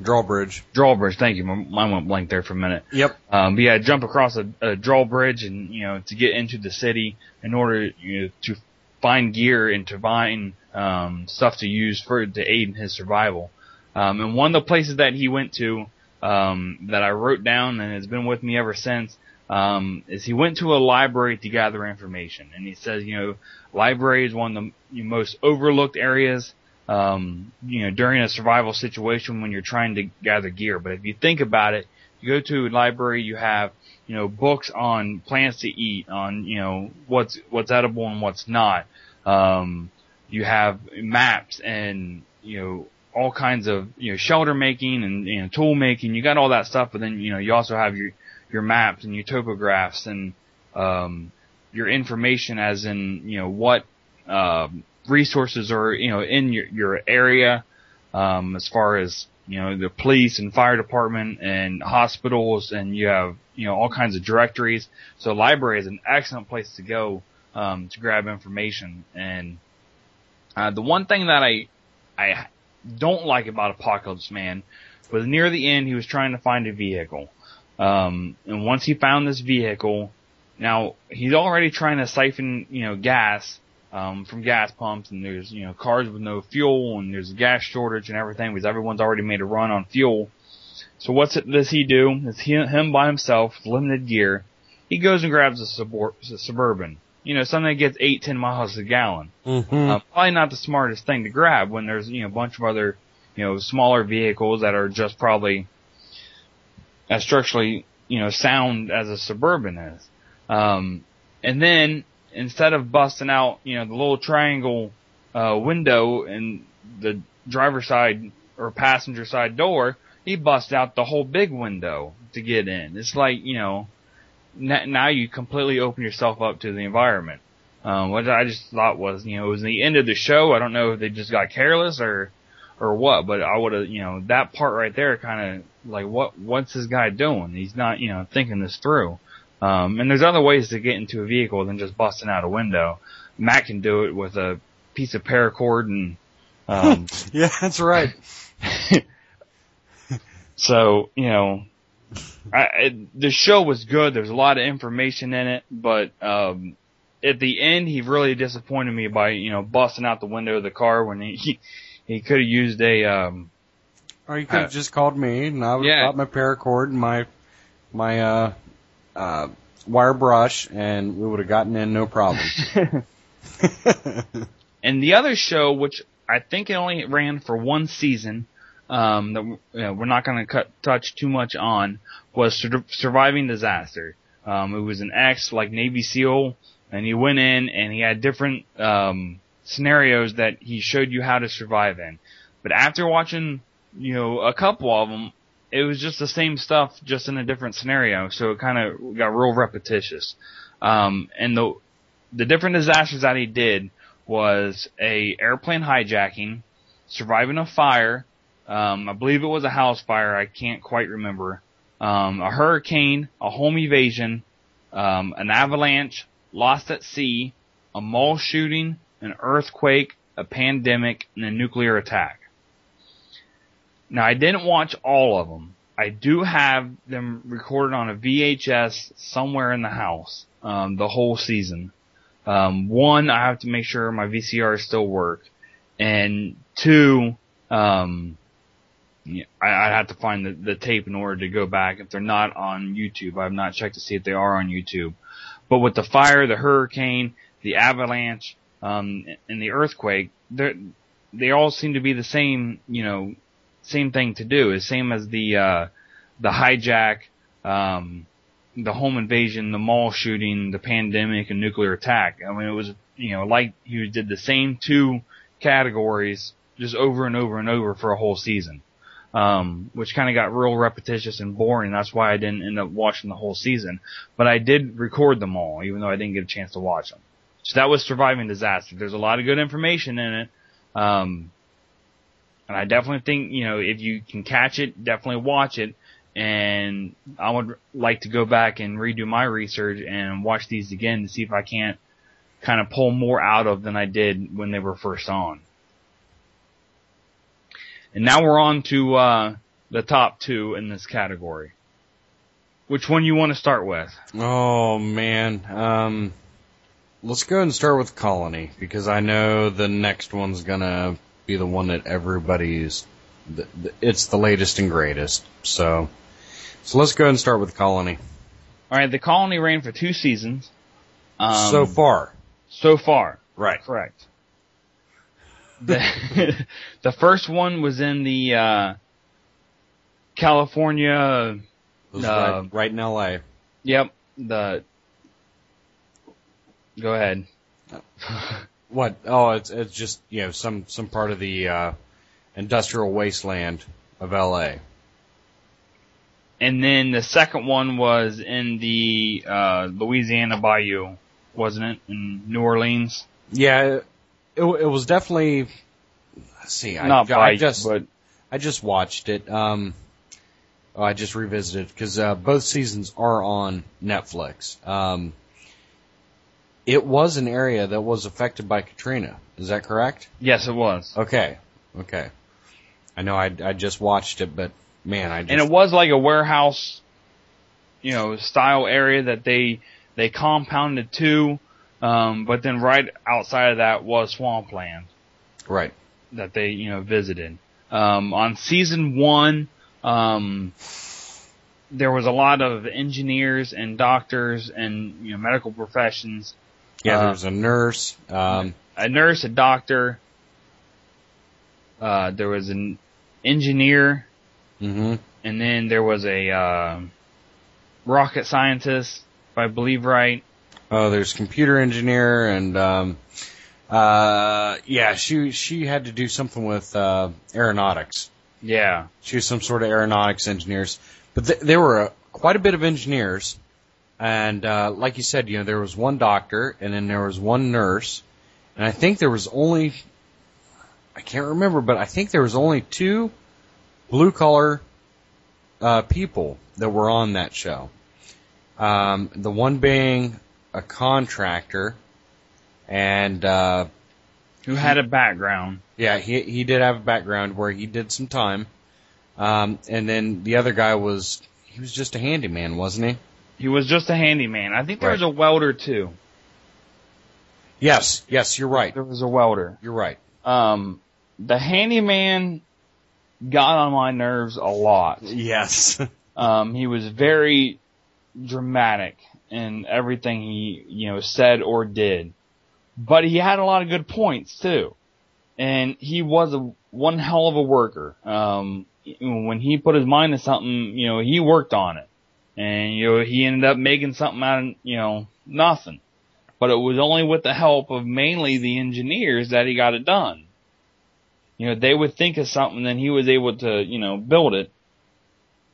Drawbridge. Drawbridge. Thank you. Mine went blank there for a minute. Yep. Um, but yeah, jump across a, a drawbridge and you know to get into the city in order you know, to find gear and to find um, stuff to use for to aid in his survival. Um, and one of the places that he went to um, that I wrote down and has been with me ever since um, is he went to a library to gather information, and he says, you know, library is one of the most overlooked areas, um, you know, during a survival situation when you're trying to gather gear. But if you think about it, you go to a library, you have, you know, books on plants to eat, on, you know, what's, what's edible and what's not. Um, you have maps and, you know, all kinds of, you know, shelter making and, you know, tool making. You got all that stuff, but then, you know, you also have your, your maps and your topographs and um, your information as in you know what uh, resources are you know in your your area um, as far as you know the police and fire department and hospitals and you have you know all kinds of directories. So library is an excellent place to go um, to grab information. And uh, the one thing that I I don't like about Apocalypse Man was near the end he was trying to find a vehicle. Um, and once he found this vehicle, now he's already trying to siphon, you know, gas um, from gas pumps, and there's you know cars with no fuel, and there's a gas shortage and everything because everyone's already made a run on fuel. So what does he do? It's he, him by himself, limited gear. He goes and grabs a, subor- a suburban. You know, something that gets eight, ten miles a gallon. Mm-hmm. Uh, probably not the smartest thing to grab when there's you know a bunch of other you know smaller vehicles that are just probably as structurally, you know, sound as a suburban is. Um, and then instead of busting out, you know, the little triangle uh, window in the driver's side or passenger side door, he busts out the whole big window to get in. It's like, you know, now you completely open yourself up to the environment. Um, what I just thought was, you know, it was the end of the show. I don't know if they just got careless or or what, but I would have, you know, that part right there kind of like, what, what's this guy doing? He's not, you know, thinking this through. Um, and there's other ways to get into a vehicle than just busting out a window. Matt can do it with a piece of paracord and, um, yeah, that's right. so, you know, I, it, the show was good. There's a lot of information in it, but, um, at the end, he really disappointed me by, you know, busting out the window of the car when he, he could have used a. Um, or he could have uh, just called me, and I would have yeah. got my paracord and my my uh, uh, wire brush, and we would have gotten in no problem. and the other show, which I think it only ran for one season, um, that you know, we're not going to cut touch too much on, was Sur- Surviving Disaster. Um, it was an ex like Navy SEAL, and he went in and he had different um, scenarios that he showed you how to survive in. But after watching, you know, a couple of them, it was just the same stuff, just in a different scenario. So it kind of got real repetitious. Um, and the the different disasters that he did was a airplane hijacking, surviving a fire. Um, I believe it was a house fire. I can't quite remember. Um, a hurricane, a home evasion, um, an avalanche, lost at sea, a mall shooting, an earthquake, a pandemic, and a nuclear attack. Now I didn't watch all of them. I do have them recorded on a VHS somewhere in the house, um, the whole season. Um, one, I have to make sure my VCR still work, and two, um, I, I'd have to find the, the tape in order to go back if they're not on YouTube. I've not checked to see if they are on YouTube. But with the fire, the hurricane, the avalanche, um, and the earthquake, they all seem to be the same, you know, same thing to do. Is same as the uh, the hijack, um, the home invasion, the mall shooting, the pandemic, and nuclear attack. I mean, it was you know like he did the same two categories just over and over and over for a whole season. Um, which kind of got real repetitious and boring. That's why I didn't end up watching the whole season. But I did record them all, even though I didn't get a chance to watch them. So that was Surviving Disaster. There's a lot of good information in it. Um, and I definitely think, you know, if you can catch it, definitely watch it. And I would like to go back and redo my research and watch these again to see if I can't kind of pull more out of than I did when they were first on. And now we're on to uh, the top two in this category. Which one you want to start with? Oh man, um, let's go and start with Colony because I know the next one's gonna be the one that everybody's. It's the latest and greatest. So, so let's go ahead and start with Colony. All right, the Colony ran for two seasons. Um, so far, so far, right? Correct. The the first one was in the uh, California. Was Uh, right, right in L.A. Yep. The. Go ahead. What? Oh, it's it's just you know some some part of the uh, industrial wasteland of L.A. And then the second one was in the uh, Louisiana Bayou, wasn't it? In New Orleans. Yeah, it, it, it was definitely. Let's see, I, Not I Bayou, just but I just watched it. Um, oh, I just revisited because uh, both seasons are on Netflix. Um, it was an area that was affected by Katrina. Is that correct? yes, it was. Okay, okay. I know I I just watched it, but man, I just and it was like a warehouse, you know, style area that they they compounded to, um, but then right outside of that was swampland right. that they you know visited. Um, on season one, um, there was a lot of engineers and doctors and you know medical professions. Yeah, Uh, there was a nurse. Um, A nurse, a doctor. Uh, there was an engineer, hmm and then there was a uh, rocket scientist, if I believe right. Oh, there's computer engineer and um, uh, yeah, she she had to do something with uh, aeronautics. Yeah, She was some sort of aeronautics engineers, but th- there were uh, quite a bit of engineers, and uh, like you said, you know, there was one doctor, and then there was one nurse, and I think there was only, I can't remember, but I think there was only two blue collar uh, people that were on that show. Um, the one being a contractor, and uh, who had a background. yeah, he he did have a background where he did some time. Um, and then the other guy was he was just a handyman, wasn't he? He was just a handyman. I think there was a welder too. Yes, yes, you're right. There was a welder. You're right. Um, the handyman got on my nerves a lot. Yes. Um, he was very dramatic in everything he, you know, said or did. But he had a lot of good points too. And he was a one hell of a worker. Um, when he put his mind to something, you know, he worked on it. And, you know, he ended up making something out of, you know, nothing. But it was only with the help of mainly the engineers that he got it done. You know, they would think of something, then he was able to, you know, build it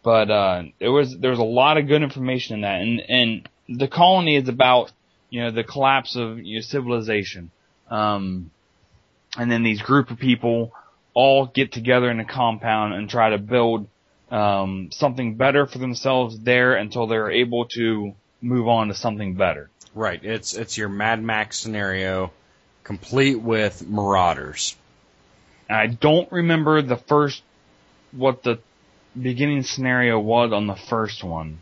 but uh there was there was a lot of good information in that and and the colony is about you know the collapse of you know, civilization um and then these group of people all get together in a compound and try to build um something better for themselves there until they're able to move on to something better right. It's it's your Mad Max scenario, complete with marauders. and i don't remember the first what the beginning scenario was on the first one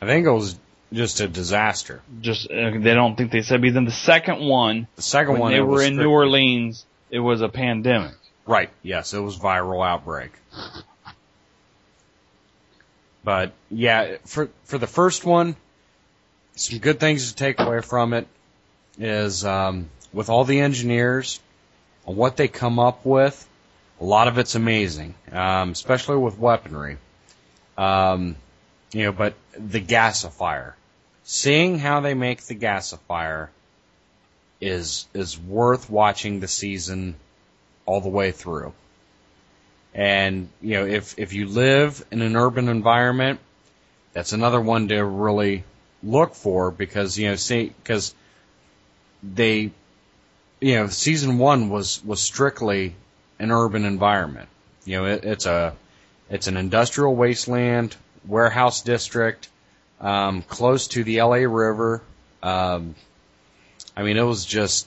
I think it was just a disaster. just uh, they don't think they said. But then the second one, The second when one they were in strict- New Orleans, it was a pandemic. Right. Yes, it was viral outbreak. But yeah, for for the first one, some good things to take away from it is um, with all the engineers and what they come up with. A lot of it's amazing, um, especially with weaponry. Um, you know, but the gasifier, seeing how they make the gasifier is is worth watching the season all the way through. And you know, if if you live in an urban environment, that's another one to really look for because you know, see, because they, you know, season one was was strictly an urban environment. You know, it, it's a it's an industrial wasteland, warehouse district, um, close to the LA River. Um, I mean, it was just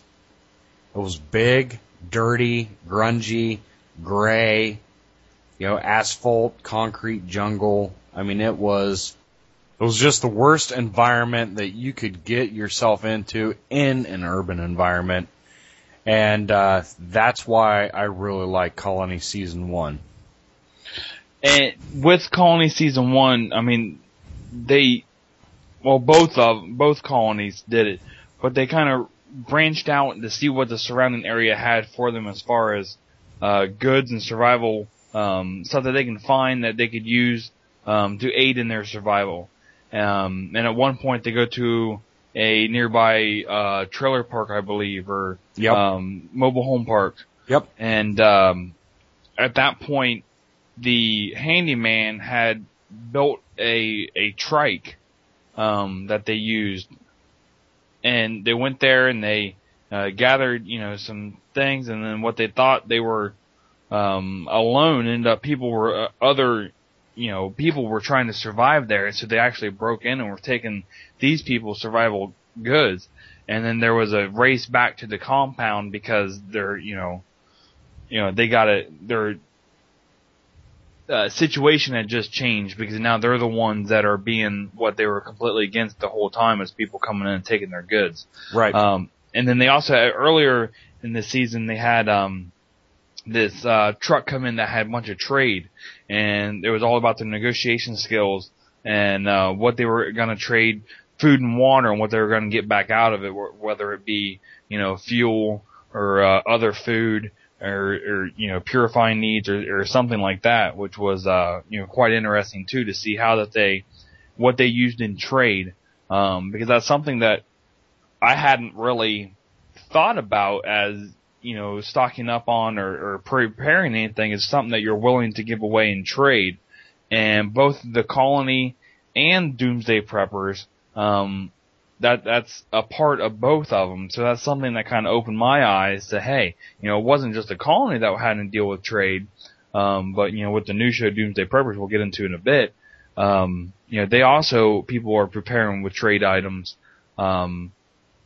it was big, dirty, grungy, gray, you know, asphalt, concrete jungle. I mean, it was, it was just the worst environment that you could get yourself into in an urban environment. And, uh, that's why I really like Colony Season 1. And with Colony Season 1, I mean, they, well, both of, both colonies did it, but they kind of branched out to see what the surrounding area had for them as far as, uh, goods and survival, um, stuff that they can find that they could use, um, to aid in their survival. Um, and at one point they go to a nearby, uh, trailer park, I believe, or, Yep. um, mobile home park. Yep. And, um, at that point, the handyman had built a, a trike, um, that they used. And they went there and they, uh, gathered, you know, some things and then what they thought they were, um, alone ended up people were, uh, other, you know, people were trying to survive there and so they actually broke in and were taking these people's survival goods. And then there was a race back to the compound because they're, you know, you know, they got it, their, uh, situation had just changed because now they're the ones that are being what they were completely against the whole time as people coming in and taking their goods. Right. Um, and then they also earlier in the season they had um, this uh, truck come in that had a bunch of trade, and it was all about their negotiation skills and uh, what they were going to trade food and water and what they were going to get back out of it, whether it be you know fuel or uh, other food or, or you know purifying needs or, or something like that, which was uh, you know quite interesting too to see how that they what they used in trade. Um, because that's something that I hadn't really thought about as you know stocking up on or, or preparing anything is something that you're willing to give away in trade, and both the colony and Doomsday Preppers, um, that that's a part of both of them. So that's something that kind of opened my eyes to hey, you know, it wasn't just the colony that had to deal with trade, um, but you know, with the new show Doomsday Preppers, we'll get into in a bit. Um, you know, they also people are preparing with trade items. Um,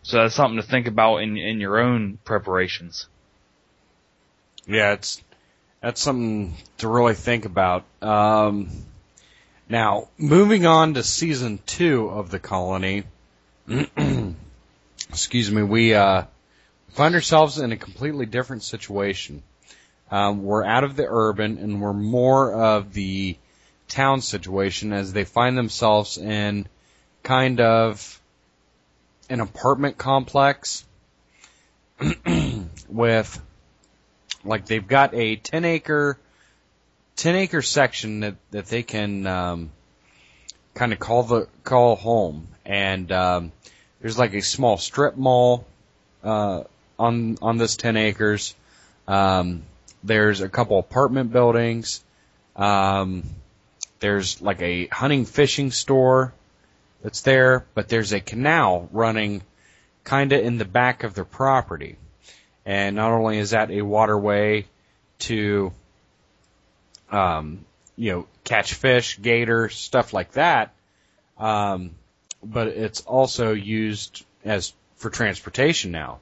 so that's something to think about in in your own preparations. Yeah, it's that's something to really think about. Um, now, moving on to season two of the colony. excuse me, we uh, find ourselves in a completely different situation. Um, we're out of the urban and we're more of the town situation as they find themselves in kind of an apartment complex with like they've got a 10 acre 10 acre section that that they can um kind of call the call home. And um there's like a small strip mall uh on on this 10 acres. Um there's a couple apartment buildings. Um there's like a hunting fishing store that's there but there's a canal running kind of in the back of their property and not only is that a waterway to, um, you know, catch fish, gator, stuff like that, um, but it's also used as for transportation now.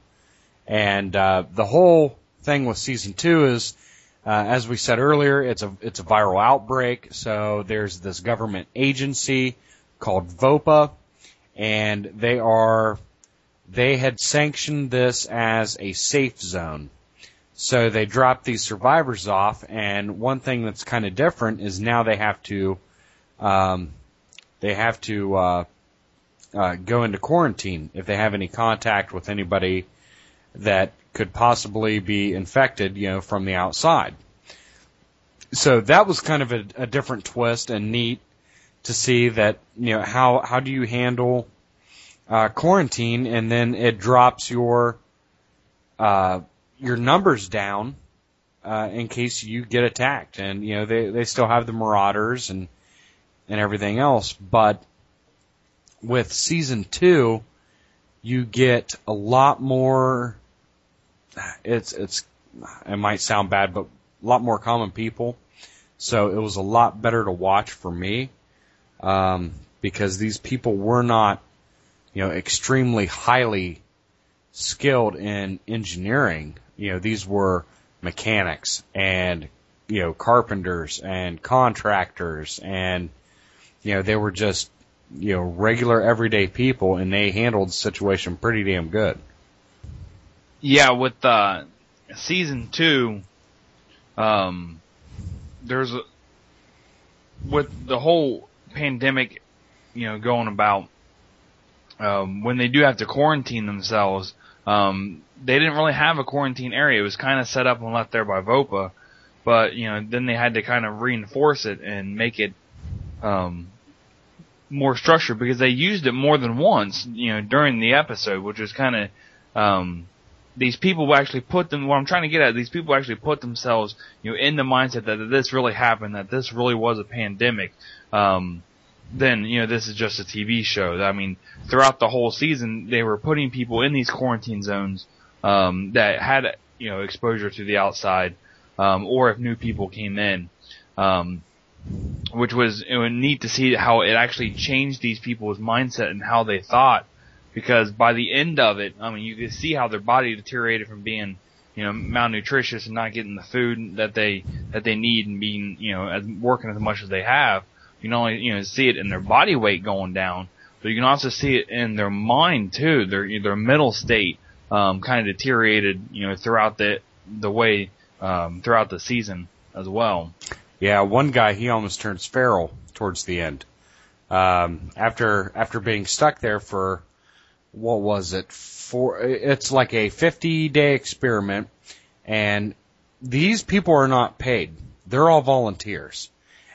And uh, the whole thing with season two is, uh, as we said earlier, it's a it's a viral outbreak. So there's this government agency called VOPA, and they are they had sanctioned this as a safe zone. So they dropped these survivors off, and one thing that's kind of different is now they have to, um, they have to uh, uh, go into quarantine if they have any contact with anybody that could possibly be infected, you know, from the outside. So that was kind of a, a different twist and neat to see that, you know, how how do you handle uh, quarantine, and then it drops your uh, your numbers down uh, in case you get attacked. And you know they they still have the Marauders and and everything else, but with season two, you get a lot more. It's it's it might sound bad, but a lot more common people. So it was a lot better to watch for me um, because these people were not, you know, extremely highly skilled in engineering. You know, these were mechanics and you know carpenters and contractors and you know they were just you know regular everyday people and they handled the situation pretty damn good. Yeah, with uh, season two, um, there's a, with the whole pandemic, you know, going about. Um, when they do have to quarantine themselves, um, they didn't really have a quarantine area. It was kind of set up and left there by VOPA, but you know, then they had to kind of reinforce it and make it um, more structured because they used it more than once, you know, during the episode, which was kind of um, these people actually put them. What I'm trying to get at, these people actually put themselves, you know, in the mindset that, that this really happened, that this really was a pandemic. Um, then you know this is just a TV show. I mean, throughout the whole season, they were putting people in these quarantine zones um, that had you know exposure to the outside, um, or if new people came in. Um, which was, it was neat to see how it actually changed these people's mindset and how they thought. Because by the end of it, I mean, you could see how their body deteriorated from being, you know, malnutritious and not getting the food that they that they need and being, you know, as, working as much as they have. You can only, you know, see it in their body weight going down, but you can also see it in their mind too. Their their mental state um, kind of deteriorated, you know, throughout the the way um, throughout the season as well. Yeah, one guy he almost turns feral towards the end. Um, after after being stuck there for what was it? For it's like a 50 day experiment, and these people are not paid. They're all volunteers,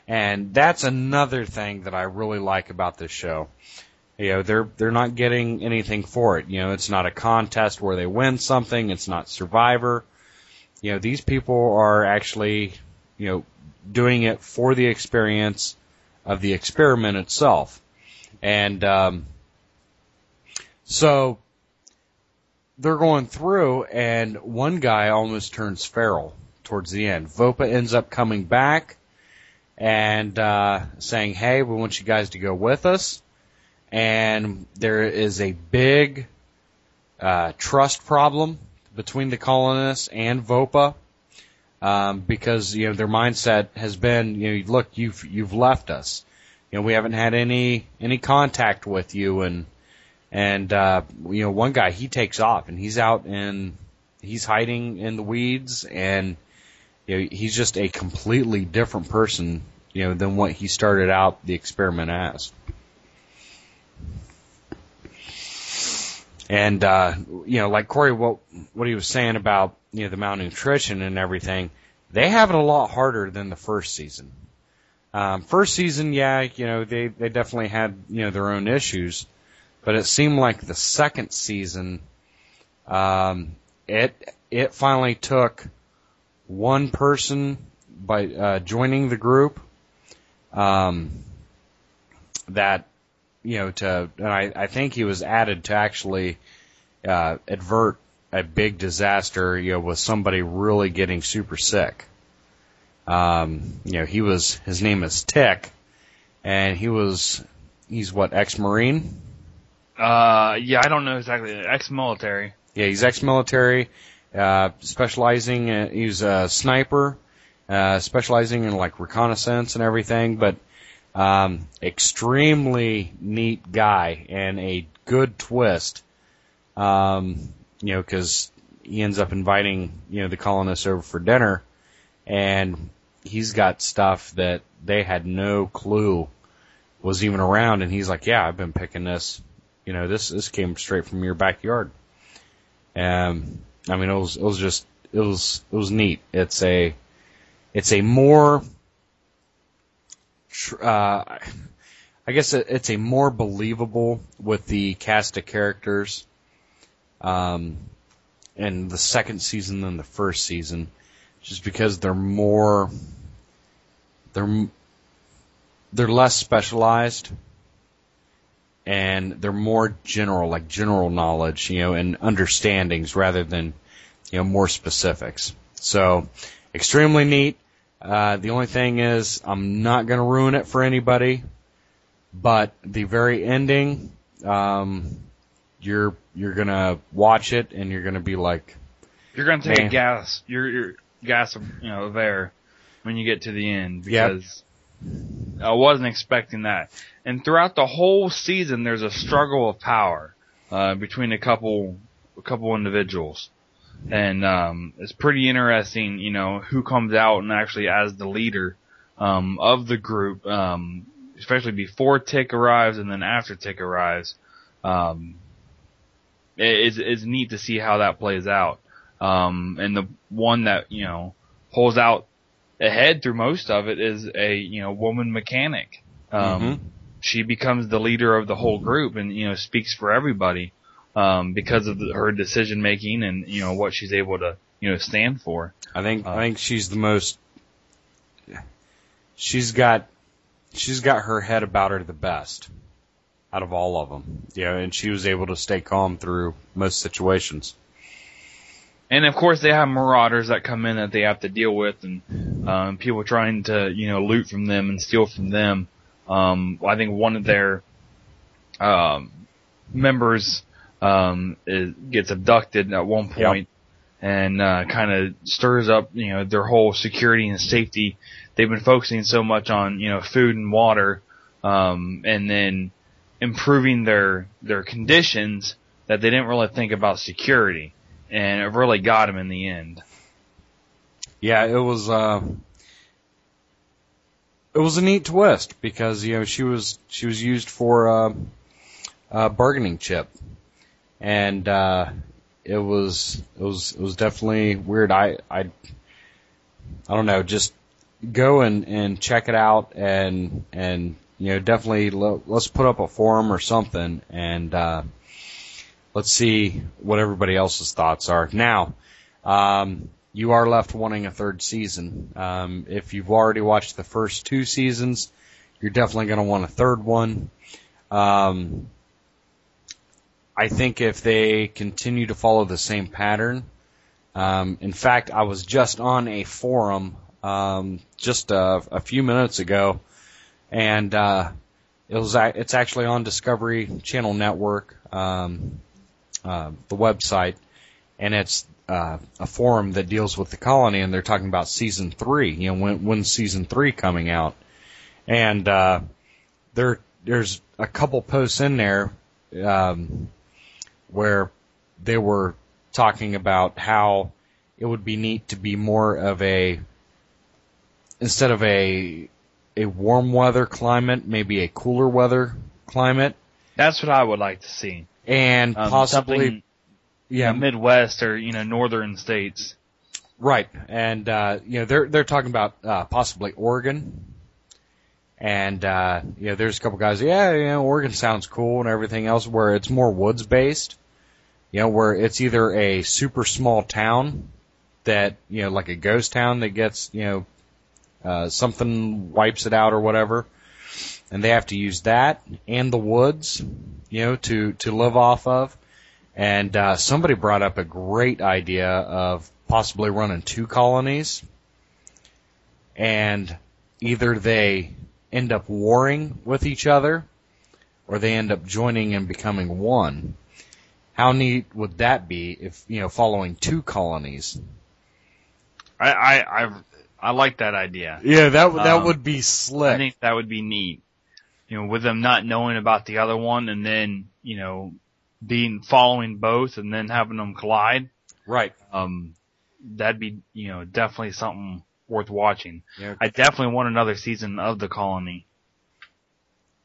and that's another thing that I really like about this show. You know, they're they're not getting anything for it. You know, it's not a contest where they win something. It's not Survivor. You know, these people are actually, you know, doing it for the experience of the experiment itself. And um, so they're going through, and one guy almost turns feral towards the end. Vopa ends up coming back and uh, saying, "Hey, we want you guys to go with us." And there is a big uh, trust problem between the colonists and Vopa um, because you know their mindset has been, you know, look, you've you've left us. You know, we haven't had any any contact with you, and and uh, you know, one guy he takes off and he's out and he's hiding in the weeds, and you know, he's just a completely different person, you know, than what he started out the experiment as. And uh, you know, like Korey, what what he was saying about you know the malnutrition and everything, they have it a lot harder than the first season. Um, first season, yeah, you know they they definitely had you know their own issues, but it seemed like the second season, um, it it finally took one person by uh, joining the group um, that you know, to, and I, I think he was added to actually, uh, advert a big disaster, you know, with somebody really getting super sick. Um, you know, he was, his name is Tick, and he was, he's what, ex-Marine? Uh, yeah, I don't know exactly. Ex-military. Yeah, he's ex-military, uh, specializing, in, he's a sniper, uh, specializing in like reconnaissance and everything, but um, extremely neat guy and a good twist. Um, you know, because he ends up inviting you know the colonists over for dinner, and he's got stuff that they had no clue was even around, and he's like, "Yeah, I've been picking this. You know, this this came straight from your backyard." Um, I mean, it was it was just it was it was neat. It's a it's a more uh, I guess it's a more believable with the cast of characters um, in the second season than the first season, just because they're more they're they're less specialized and they're more general, like general knowledge, you know, and understandings rather than you know more specifics. So extremely neat. Uh, the only thing is, I'm not going to ruin it for anybody, but the very ending, um, you're you're gonna watch it and you're gonna be like, You're gonna take Man. a gas, you're, you're gas you know, there when you get to the end because I wasn't expecting that. And throughout the whole season, there's a struggle of power, uh, between a couple, a couple individuals. And, um, it's pretty interesting, you know, who comes out and actually as the leader, um, of the group, um, especially before Tick arrives and then after Tick arrives. Um, it- it's, it's neat to see how that plays out. Um, and the one that, you know, pulls out ahead through most of it is a, you know, woman mechanic. Um, Mhm. she becomes the leader of the whole group and, you know, speaks for everybody, um, because of the, her decision making and, you know, what she's able to, you know, stand for. I think Uh, I think she's the most. She's got, she's got her head about her the best, out of all of them. Yeah, and she was able to stay calm through most situations. And of course they have marauders that come in that they have to deal with and, um, people trying to, you know, loot from them and steal from them. Um, I think one of their, um, members, um, is, gets abducted at one point and, uh, kind of stirs up, you know, their whole security and safety. They've been focusing so much on, you know, food and water, um, and then improving their, their conditions that they didn't really think about security and it really got him in the end. Yeah, it was. Uh, it was a neat twist because you know she was she was used for uh, a bargaining chip, and uh, it was it was it was definitely weird. I I I don't know, just go and and check it out and and you know definitely let's put up a forum or something and uh, let's see what everybody else's thoughts are now. Um, you are left wanting a third season. Um, if you've already watched the first two seasons, you're definitely going to want a third one. Um, I think if they continue to follow the same pattern, um, in fact, I was just on a forum um, just a, a few minutes ago, and uh, it was it's actually on Discovery Channel Network, um, uh, the website, and it's uh, a forum that deals with the colony, and they're talking about season three. You know, when when's season three coming out? And uh, there there's a couple posts in there um, where they were talking about how it would be neat to be more of a instead of a a warm weather climate, maybe a cooler weather climate, That's what I would like to see. And Um, possibly yeah, Midwest or you know northern states. Right, and uh, you know they're they're talking about uh, possibly Oregon, and uh, you know there's a couple guys. Yeah, you know Oregon sounds cool and everything else, where it's more woods based. You know where it's either a super small town that you know like a ghost town that gets you know uh, something wipes it out or whatever, and they have to use that and the woods, you know, to to live off of. And uh, somebody brought up a great idea of possibly running two colonies, and either they end up warring with each other, or they end up joining and becoming one. How neat would that be if you know following two colonies? I I I, I like that idea. Yeah, that that Um, would be I slick. think that would be neat. You know, with them not knowing about the other one and then you know being following both and then having them collide. Right. um, that'd be you know definitely something worth watching. Yeah. I definitely want another season of the Colony.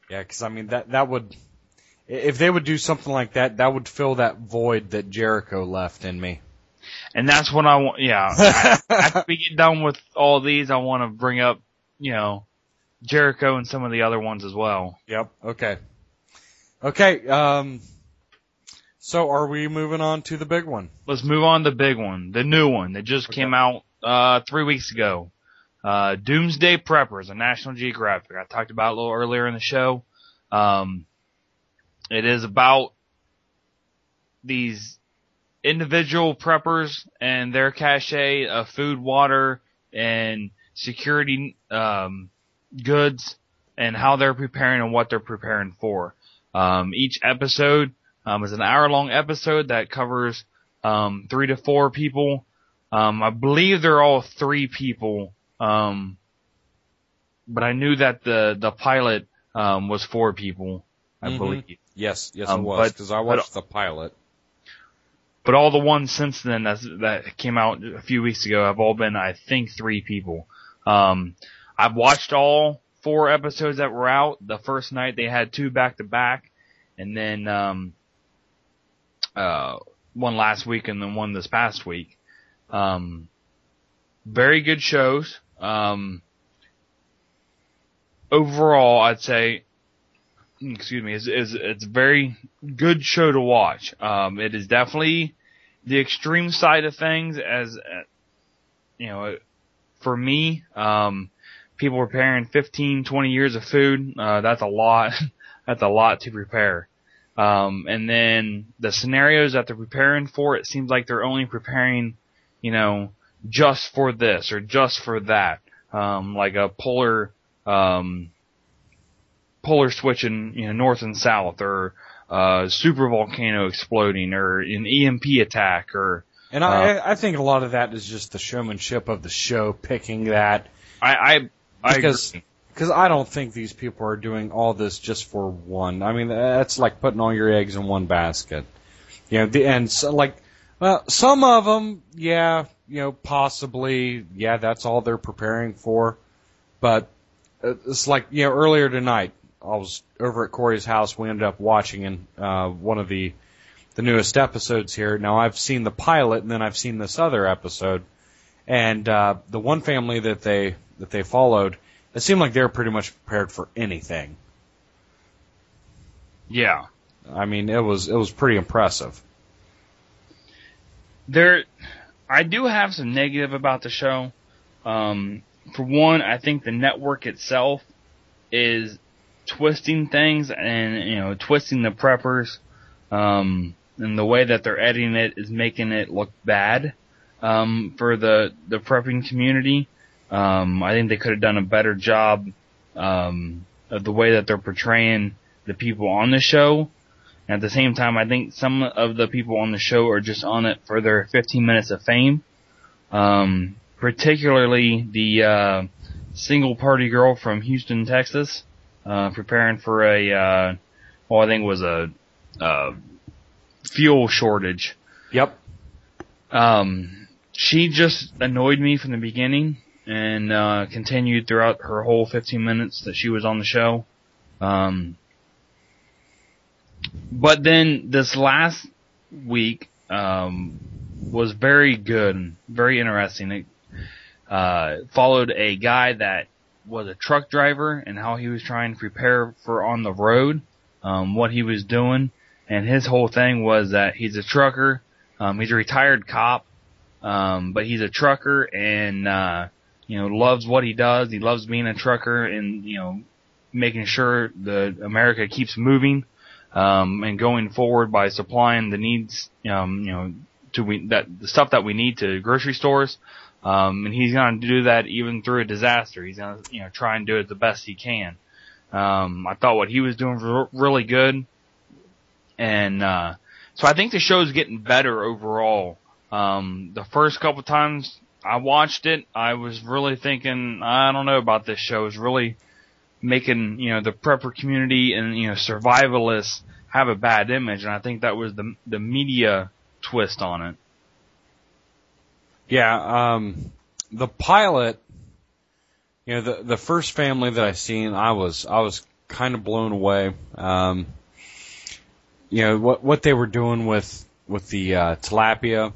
Yeah, because I mean that that would, if they would do something like that, that would fill that void that Jericho left in me. And that's what I want. Yeah, after we get done with all these, I want to bring up you know Jericho and some of the other ones as well. Yep. Okay. Okay. Um. So are we moving on to the big one? Let's move on to the big one, the new one that just came out uh three weeks ago. Uh, Doomsday Preppers, a National Geographic. I talked about it a little earlier in the show. Um, it is about these individual preppers and their cache of food, water, and security um, goods, and how they're preparing and what they're preparing for. Um, each episode um, is an hour-long episode that covers um, three to four people. Um, I believe they're all three people, um, but I knew that the the pilot um, was four people. I Mhm. believe. Yes. Yes, it was because I but- watched the pilot. But all the ones since then that came out a few weeks ago have all been, I think, three people. Um, I've watched all four episodes that were out. The first night they had two back to back, and then um, uh, one last week and then one this past week. Um, very good shows. Um, overall, I'd say excuse me, is is it's a very good show to watch. Um, it is definitely the extreme side of things as uh, you know, for me, um, people preparing 15, 20 years of food, uh, that's a lot. that's a lot to prepare. Um, and then the scenarios that they're preparing for, it seems like they're only preparing, you know, just for this or just for that. Um, like a polar, um, polar switching, you know, north and south, or uh, super volcano exploding, or an EMP attack, or And I, I think a lot of that is just the showmanship of the show picking that I, I, Because- agree. because I don't think these people are doing all this just for one. I mean, that's like putting all your eggs in one basket. You know, the and so, like, well, some of them, yeah, you know, possibly, yeah, that's all they're preparing for. But it's like, you know, earlier tonight, I was over at Korey's house. We ended up watching in uh, one of the the newest episodes here. Now I've seen the pilot, and then I've seen this other episode, and uh, the one family that they that they followed, it seemed like they were pretty much prepared for anything. Yeah. I mean, it was it was pretty impressive. there I do have some negative about the show. Um, for one, I think the network itself is twisting things and you know twisting the preppers, um, and the way that they're editing it is making it look bad um, for the the prepping community. Um, I think they could have done a better job um, of the way that they're portraying the people on the show. At the same time, I think some of the people on the show are just on it for their 15 minutes of fame. Um, particularly the uh, single party girl from Houston, Texas, uh, preparing for a, uh, well, I think it was a uh, fuel shortage. Yep. Um, she just annoyed me from the beginning and uh, continued throughout her whole 15 minutes that she was on the show. Um, but then this last week um, was very good, very interesting. It uh, followed a guy that was a truck driver and how he was trying to prepare for on the road, um, what he was doing, and his whole thing was that he's a trucker, um, he's a retired cop, um, but he's a trucker and uh, you know loves what he does. He loves being a trucker and you know making sure the America keeps moving um, and going forward by supplying the needs, um, you know, to we that the stuff that we need to grocery stores. Um, and he's going to do that even through a disaster. He's going to, you know, try and do it the best he can. Um, I thought what he was doing was really good. And, uh, so I think the show's getting better overall. Um, the first couple times I watched it, I was really thinking, I don't know about this show. It's really making, you know, the prepper community and, you know, survivalists have a bad image. And I think that was the, the media twist on it. Yeah, um, the pilot, you know, the the first family that I seen, I was I was kind of blown away. Um, you know what what they were doing with with the uh, tilapia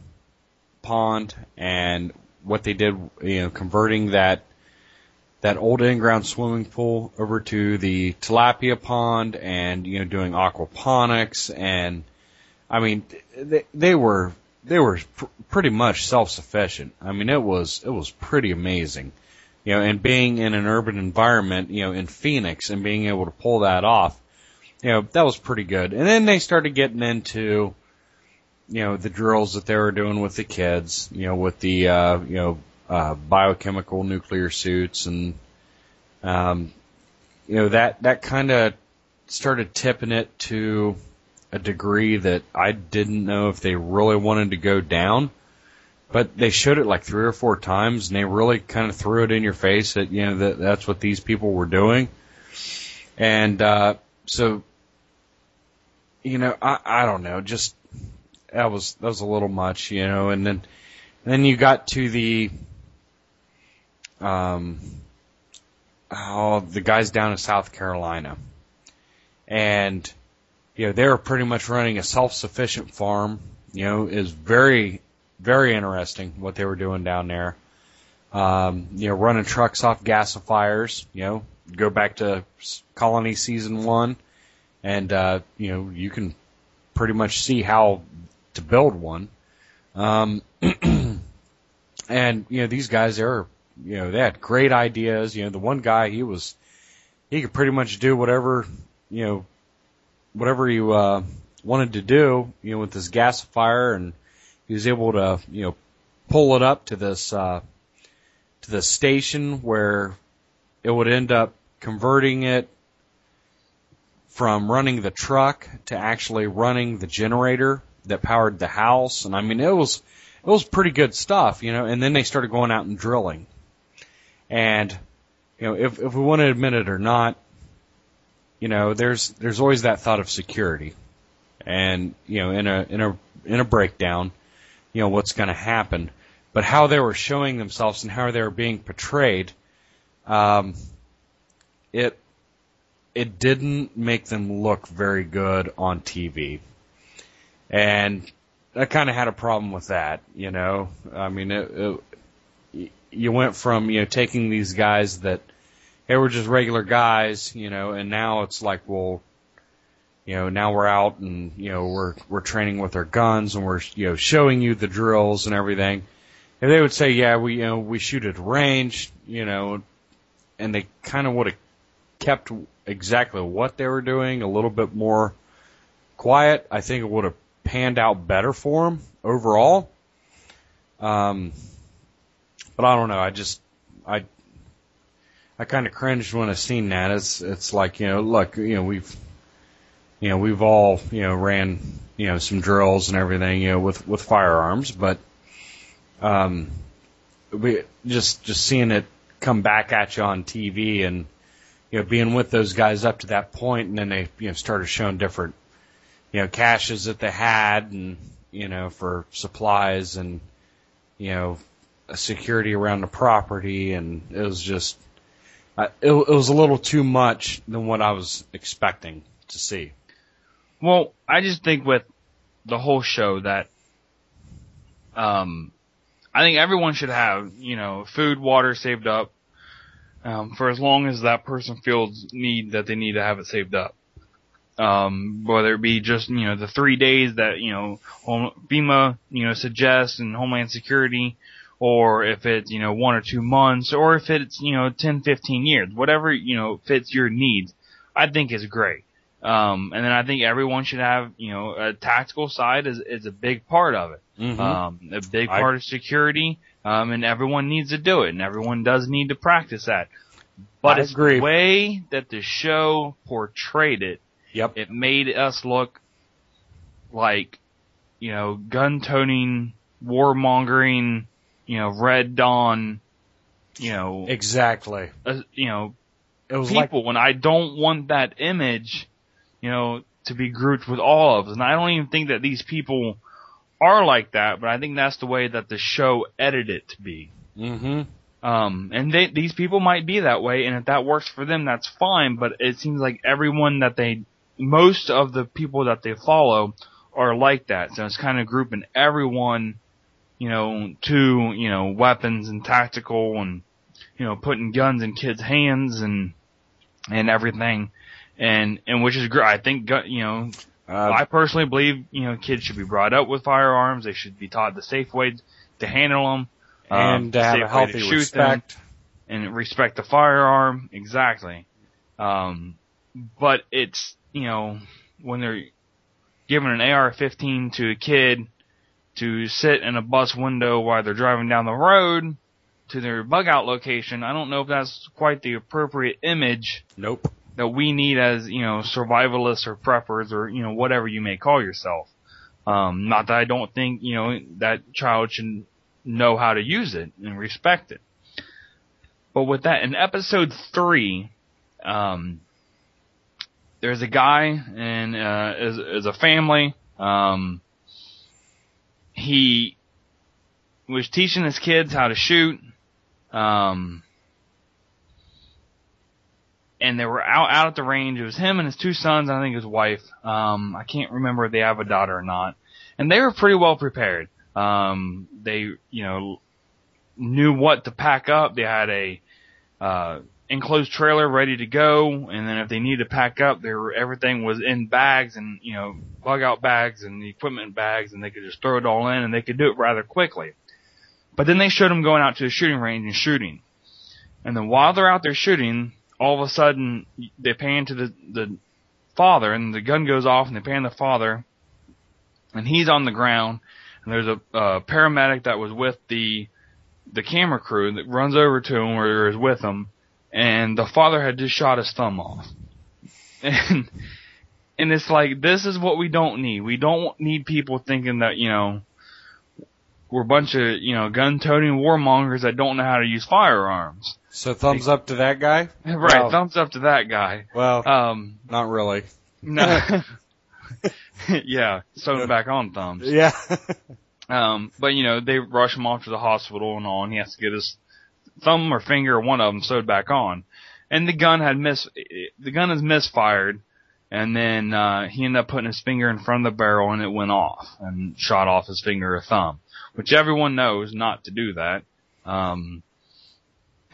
pond and what they did, you know, converting that that old in-ground swimming pool over to the tilapia pond and you know doing aquaponics and I mean they they were they were pr- pretty much self-sufficient. I mean it was it was pretty amazing. You know, and being in an urban environment, you know, in Phoenix and being able to pull that off, you know, that was pretty good. And then they started getting into you know, the drills that they were doing with the kids, you know, with the, uh, you know, uh, biochemical nuclear suits and, um, you know, that, that kind of started tipping it to a degree that I didn't know if they really wanted to go down. But they showed it like three or four times and they really kind of threw it in your face that, you know, that that's what these people were doing. And, uh, so, you know, I, I don't know, just, that was that was a little much, you know. And then then you got to the um oh the guys down in South Carolina, and you know they were pretty much running a self-sufficient farm. You know, is very very interesting what they were doing down there. Um, you know, running trucks off gasifiers. You know, go back to Colony season one, and uh, you know you can pretty much see how to build one. Um, and you know these guys, they're you know they had great ideas. You know the one guy he was he could pretty much do whatever you know whatever you uh, wanted to do. You know with this gasifier, and he was able to you know pull it up to this uh, to the station where it would end up converting it from running the truck to actually running the generator that powered the house, and I mean it was it was pretty good stuff, you know. And then they started going out and drilling, and you know if if we want to admit it or not, you know there's there's always that thought of security, and you know in a in a in a breakdown, you know what's going to happen, but how they were showing themselves and how they were being portrayed, um, it it didn't make them look very good on TV and I kind of had a problem with that. You know, I mean, it, it, you went from you know taking these guys that they were just regular guys, you know, and now it's like, well, you know, now we're out and you know we're we're training with our guns and we're you know showing you the drills and everything. And they would say, yeah, we you know we shoot at range, you know, and they kind of would have kept exactly what they were doing a little bit more quiet. I think it would have panned out better for him overall. Um, but I don't know. I just I I kind of cringed when I seen that. It's it's like you know, look, you know, we've you know we've all you know ran you know some drills and everything you know with with firearms, but um, we just just seeing it come back at you on TV and you know being with those guys up to that point, and then they you know started showing different you know, caches that they had and, you know, for supplies and, you know, security around the property and it was just, uh, it, it was a little too much than what I was expecting to see. Well, I just think with the whole show that, um, I think everyone should have, you know, food, water saved up, um, for as long as that person feels need that they need to have it saved up um, whether it be just, you know, the three days that, you know, home, FEMA, you know, suggests and Homeland Security, or if it's, you know, one or two months, or if it's, you know, 10, 15 years, whatever, you know, fits your needs, I think is great. Um, and then I think everyone should have, you know, a tactical side is, is a big part of it. Mm-hmm. Um, a big part I, of security, um, and everyone needs to do it, and everyone does need to practice that. But I it's agree. the way that the show portrayed it Yep. It made us look like, you know, gun toting, warmongering, you know, Red Dawn, you know, exactly. Uh, you know, it was people like, when I don't want that image, you know, to be grouped with all of us. And I don't even think that these people are like that, but I think that's the way that the show edited it to be. Mm-hmm. Um, and they, these people might be that way, and if that works for them, that's fine. But it seems like everyone that they, most of the people that they follow are like that. So it's kind of grouping everyone, you know, to you know weapons and tactical, and you know putting guns in kids' hands and and everything, and and which is great. I think you know Uh, I personally believe, you know, kids should be brought up with firearms. They should be taught the safe way to handle them. and to have a healthy respect. and respect the firearm. Exactly. Um, but it's, you know, when they're giving an AR-15 to a kid to sit in a bus window while they're driving down the road to their bug out location, I don't know if that's quite the appropriate image Nope. that we need as, you know, survivalists or preppers or, you know, whatever you may call yourself. Um, not that I don't think, you know, that child should know how to use it and respect it. But with that, in episode three, um, there's a guy and, uh, is, is a family, um, he was teaching his kids how to shoot, um, and they were out out at the range. It was him and his two sons, I think his wife. Um, I can't remember if they have a daughter or not. And they were pretty well prepared. Um, they, you know, knew what to pack up. They had a uh, enclosed trailer ready to go, and then if they needed to pack up, there everything was in bags and you know bug out bags and equipment bags, and they could just throw it all in, and they could do it rather quickly. But then they showed them going out to the shooting range and shooting. And then while they're out there shooting, all of a sudden they pan to the the father and the gun goes off and they pan the father and he's on the ground and there's a uh, paramedic that was with the the camera crew that runs over to him or is with him and the father had just shot his thumb off and and it's like this is what we don't need we don't need people thinking that you know we're a bunch of you know gun toting warmongers that don't know how to use firearms So thumbs up to that guy? right Well- thumbs up to that guy Well, um not really. no. yeah, sewing back on thumbs. Yeah. Um, but you know, they rush him off to the hospital and all, and he has to get his thumb or finger or one of them sewed back on. And the gun had miss, the gun is misfired, and then, uh, he ended up putting his finger in front of the barrel and it went off and shot off his finger or thumb, which everyone knows not to do that. Um,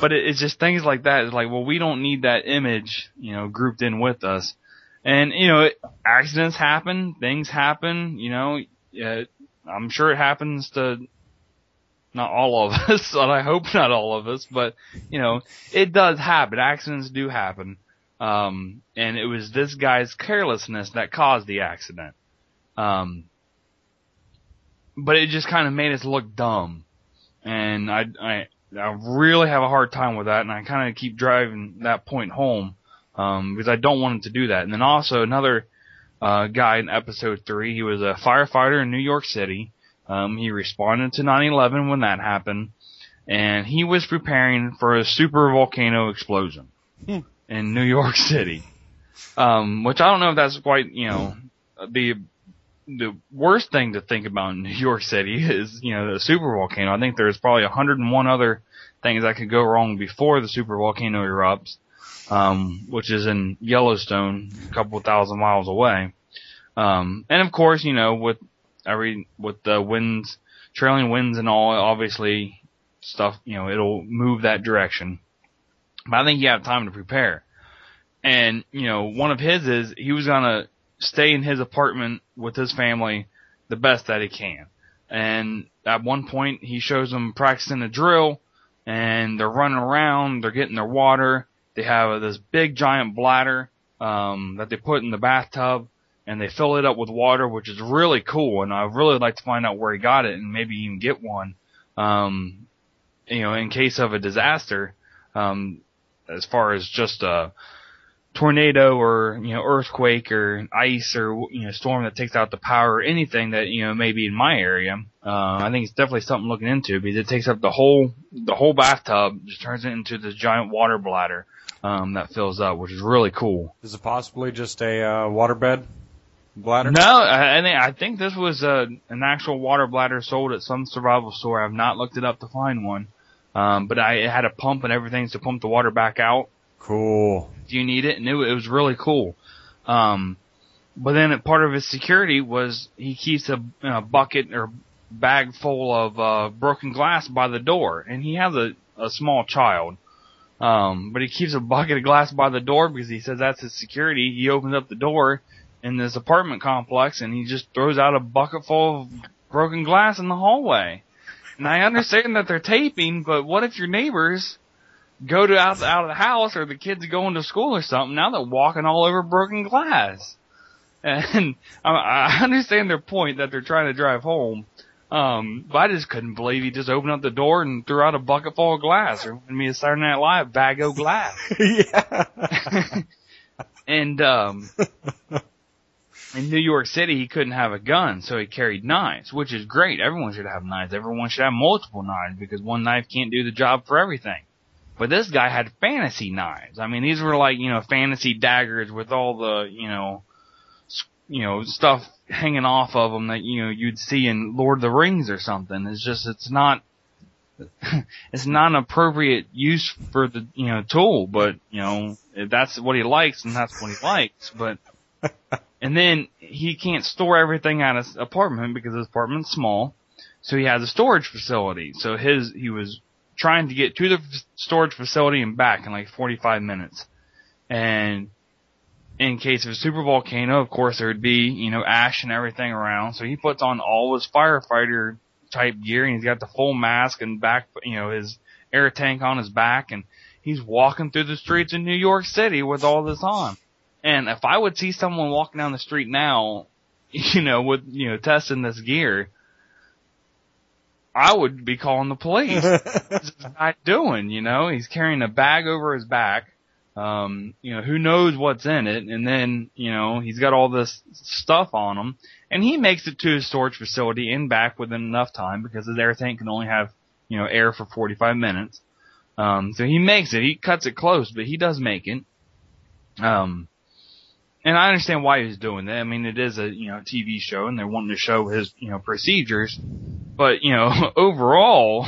but it, it's just things like that. It's like, well, we don't need that image, you know, grouped in with us. And, you know, it, accidents happen, things happen, you know, uh, I'm sure it happens to not all of us, and I hope not all of us, but, you know, it does happen. Accidents do happen. Um, and it was this guy's carelessness that caused the accident. Um, but it just kind of made us look dumb. And I, I, I really have a hard time with that, and I kind of keep driving that point home, um, because I don't want it to do that. And then also another, uh, guy in episode three, he was a firefighter in New York City. Um, he responded to 9/11 when that happened, and he was preparing for a super volcano explosion in New York City. Um, which I don't know if that's quite, you know, the the worst thing to think about in New York City is, you know, the super volcano. I think there's probably 101 other things that could go wrong before the super volcano erupts, um, which is in Yellowstone, a couple thousand miles away. Um, and of course, you know, with every, with the winds, trailing winds and all, obviously stuff, you know, it'll move that direction. But I think you have time to prepare. And, you know, one of his is he was gonna stay in his apartment with his family the best that he can. And at one point he shows them practicing a drill and they're running around, they're getting their water, they have this big giant bladder, um, that they put in the bathtub and they fill it up with water, which is really cool. And I'd really like to find out where he got it and maybe even get one, um, you know, in case of a disaster, um, as far as just a tornado or, you know, earthquake or ice or, you know, storm that takes out the power or anything that, you know, may be in my area. Uh, I think it's definitely something looking into because it takes up the whole, the whole bathtub, just turns it into this giant water bladder, um, that fills up, which is really cool. Is it possibly just a uh, waterbed? Bladder? No, I, I think I think this was a an actual water bladder sold at some survival store. I've not looked it up to find one, um, but I it had a pump and everything to pump the water back out. Cool. Do you need it, and it, it was really cool. Um, but then part of his security was he keeps a, a bucket or bag full of uh, broken glass by the door, and he has a, a small child. Um, but he keeps a bucket of glass by the door because he says that's his security. He opens up the door in this apartment complex and he just throws out a bucket full of broken glass in the hallway. And I understand that they're taping, but what if your neighbors go to out, out of the house or the kids going to school or something? Now they're walking all over broken glass. And I, I understand their point that they're trying to drive home. Um, but I just couldn't believe he just opened up the door and threw out a bucket full of glass. Or me a Saturday Night Live bag of glass. yeah. And um in New York City he couldn't have a gun, so he carried knives, which is great. Everyone should have knives. Everyone should have multiple knives because one knife can't do the job for everything. But this guy had fantasy knives. I mean, these were like, you know, fantasy daggers with all the, you know, you know, stuff hanging off of them that, you know, you'd see in Lord of the Rings or something. It's just, it's not, it's not an appropriate use for the, you know, tool, but, you know, if that's what he likes and that's what he likes, but, and then he can't store everything at his apartment because his apartment's small. So he has a storage facility. So his, he was trying to get to the storage facility and back in like 45 minutes. And in case of a super volcano, of course there would be, you know, ash and everything around. So he puts on all his firefighter type gear and he's got the full mask and back, you know, his air tank on his back and he's walking through the streets in New York City with all this on. And if I would see someone walking down the street now, you know, with, you know, testing this gear, I would be calling the police. What's this guy doing? You know, he's carrying a bag over his back. Um, you know, who knows what's in it? And then, you know, he's got all this stuff on him and he makes it to his storage facility and back within enough time because his air tank can only have, you know, air for 45 minutes. Um, so he makes it. He cuts it close, but he does make it. Um, and I understand why he's doing that. I mean, it is a, you know, TV show and they're wanting to show his, you know, procedures. But, you know, overall,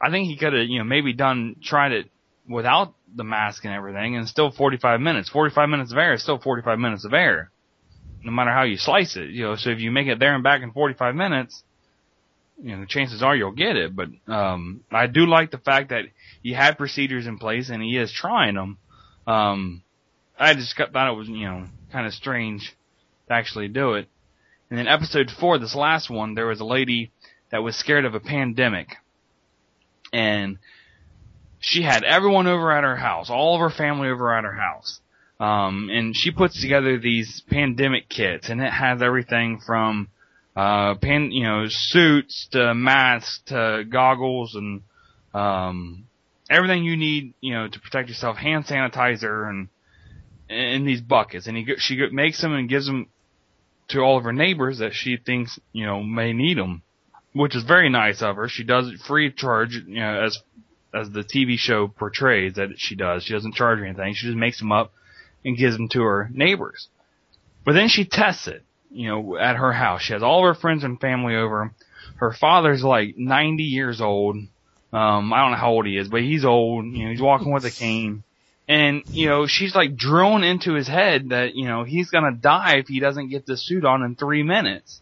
I think he could have, you know, maybe done, tried it without the mask and everything and still 45 minutes. 45 minutes of air is still 45 minutes of air. No matter how you slice it, you know, so if you make it there and back in 45 minutes, you know, the chances are you'll get it. But, um, I do like the fact that he had procedures in place and he is trying them. Um, I just thought it was, you know, kind of strange to actually do it. And then episode four, this last one, there was a lady that was scared of a pandemic. And she had everyone over at her house, all of her family over at her house. Um, and she puts together these pandemic kits and it has everything from, uh, pan, you know, suits to masks to goggles and, um, everything you need, you know, to protect yourself, hand sanitizer and, in these buckets. And he, she makes them and gives them to all of her neighbors that she thinks, you know, may need them. Which is very nice of her. She does it free of charge, you know, as as the TV show portrays that she does. She doesn't charge anything. She just makes them up and gives them to her neighbors. But then she tests it, you know, at her house. She has all of her friends and family over. Her father's like 90 years old. Um, I don't know how old he is, but he's old. You know, he's walking with a cane. And, you know, she's like drilling into his head that, you know, he's gonna die if he doesn't get this suit on in three minutes.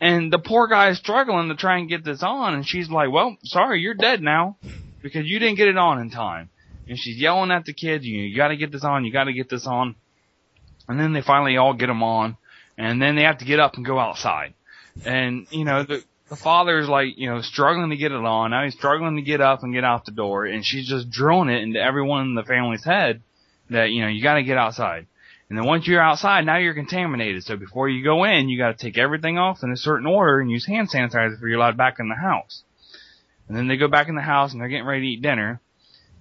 And the poor guy is struggling to try and get this on, and she's like, well, sorry, you're dead now because you didn't get it on in time. And she's yelling at the kids, you, know, you gotta get this on, you gotta get this on. And then they finally all get them on, and then they have to get up and go outside. And, you know, the, the father's like, you know, struggling to get it on, now he's struggling to get up and get out the door, and she's just drilling it into everyone in the family's head that, you know, you gotta get outside. And then once you're outside, now you're contaminated. So before you go in, you gotta take everything off in a certain order and use hand sanitizer before you're allowed back in the house. And then they go back in the house and they're getting ready to eat dinner.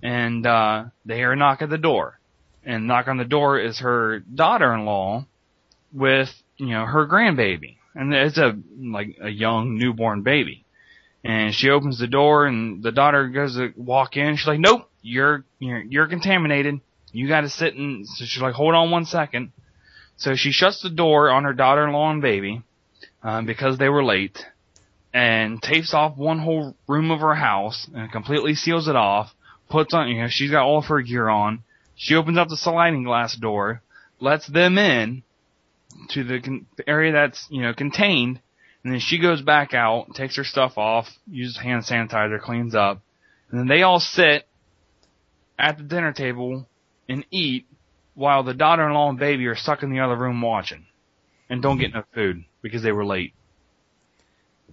And, uh, they hear a knock at the door. And knock on the door is her daughter-in-law with, you know, her grandbaby. And it's a, like, a young newborn baby. And she opens the door and the daughter goes to walk in. She's like, nope, you're, you're, you're contaminated. You gotta sit and, so she's like, hold on one second. So she shuts the door on her daughter-in-law and baby um, because they were late, and tapes off one whole room of her house and completely seals it off. Puts on, you know, she's got all of her gear on. She opens up the sliding glass door, lets them in to the con- area that's you know contained, and then she goes back out, takes her stuff off, uses hand sanitizer, cleans up, and then they all sit at the dinner table and eat while the daughter-in-law and baby are stuck in the other room watching and don't get no food because they were late.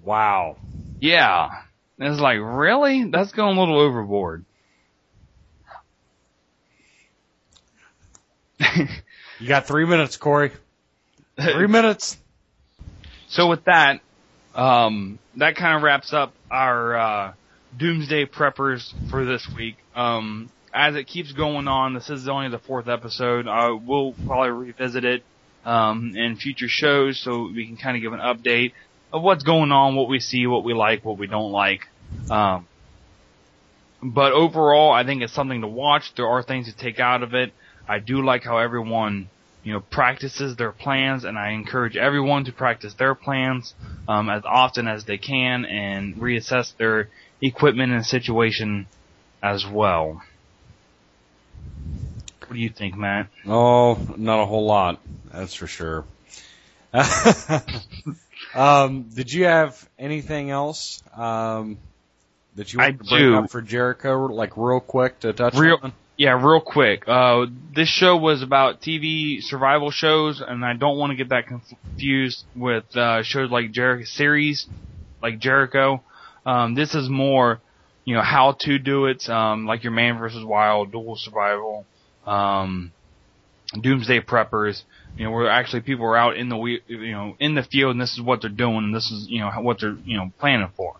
Wow. Yeah. And it's like, really? That's going a little overboard. You got three minutes, Korey. Three minutes. So with that, um, that kind of wraps up our uh, Doomsday Preppers for this week. Um, as it keeps going on, this is only the fourth episode. Uh, we'll probably revisit it um, in future shows so we can kind of give an update of what's going on, what we see, what we like, what we don't like. Um, but overall, I think it's something to watch. There are things to take out of it. I do like how everyone, you know, practices their plans, and I encourage everyone to practice their plans um, as often as they can and reassess their equipment and situation as well. What do you think, Matt? Oh, not a whole lot. That's for sure. um, did you have anything else um, that you I want to bring do. up for Jericho, like real quick to touch Real- on? Yeah, real quick. Uh, this show was about TV survival shows, and I don't want to get that confused with uh, shows like Jericho series, like Jericho. Um, this is more, you know, how to do it, um, like your Man versus Wild, Dual Survival, um, Doomsday Preppers. You know, where actually people are out in the you know in the field, and this is what they're doing, and this is you know what they're you know planning for.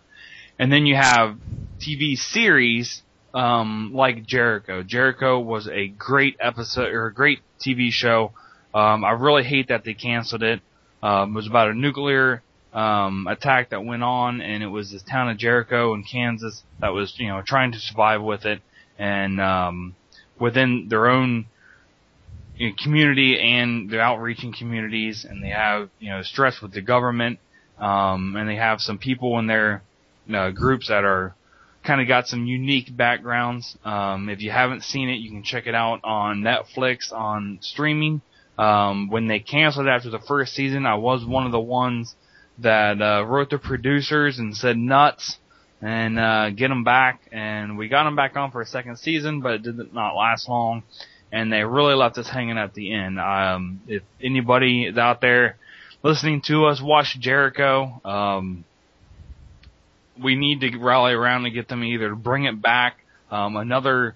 And then you have TV series um, like Jericho. Jericho was a great episode or a great TV show. Um, I really hate that they canceled it. Um, it was about a nuclear um, attack that went on, and it was this town of Jericho in Kansas that was you know trying to survive with it, and um, within their own you know, community and their outreaching communities, and they have you know stress with the government, um, and they have some people in their uh, groups that are kind of got some unique backgrounds. Um, if you haven't seen it, you can check it out on Netflix on streaming. Um, when they canceled after the first season, I was one of the ones that uh, wrote the producers and said nuts and uh, get them back. And we got them back on for a second season, but it did not last long. And they really left us hanging at the end. Um, if anybody is out there listening to us watch Jericho, um, we need to rally around and get them either to bring it back, um, another,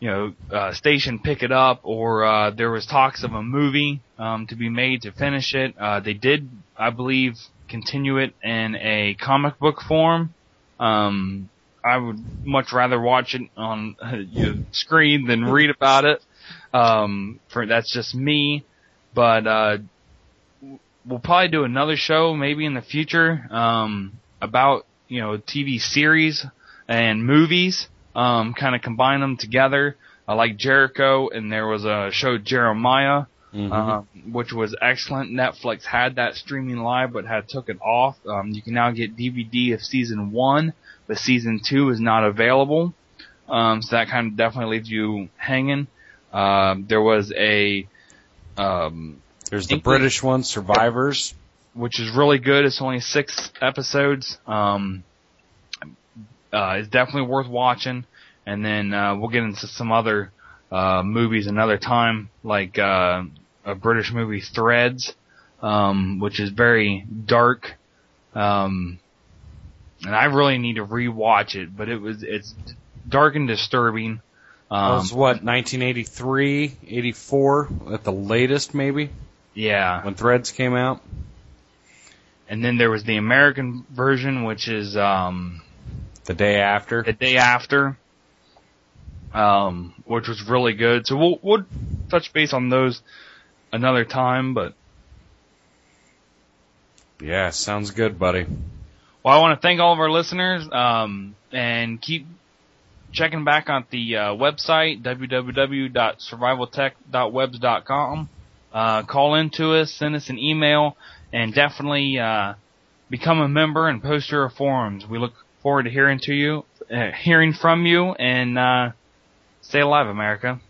you know, uh, station pick it up, or uh, there was talks of a movie um, to be made to finish it. Uh, they did, I believe, continue it in a comic book form. Um, I would much rather watch it on you know, screen than read about it. Um, for that's just me, but uh, we'll probably do another show maybe in the future. Um, about you know TV series and movies, um, kind of combine them together. I like Jericho, and there was a show Jeremiah, um, which was excellent. Netflix had that streaming live, but had took it off. Um, you can now get DVD of season one, but season two is not available. Um, so that kind of definitely leaves you hanging. Um, there was a um, There's the English- British one, Survivors. Which is really good. It's only six episodes. Um, uh, it's definitely worth watching. And then uh, we'll get into some other uh, movies another time, like uh, a British movie, Threads, um, which is very dark. Um, and I really need to rewatch it, but it was it's dark and disturbing. That Um, was what, 1983, 84 at the latest, maybe, yeah. when Threads came out? And then there was the American version, which is um, The day after. the day after, um, which was really good. So we'll we'll touch base on those another time. But Yeah, sounds good, buddy. well, I want to thank all of our listeners um, and keep checking back on the uh, website www.survivaltech.webs.com. uh, call into us, send us an email, and definitely uh, become a member and post your forums. We look forward to hearing to you, uh, hearing from you, and uh, stay alive, America.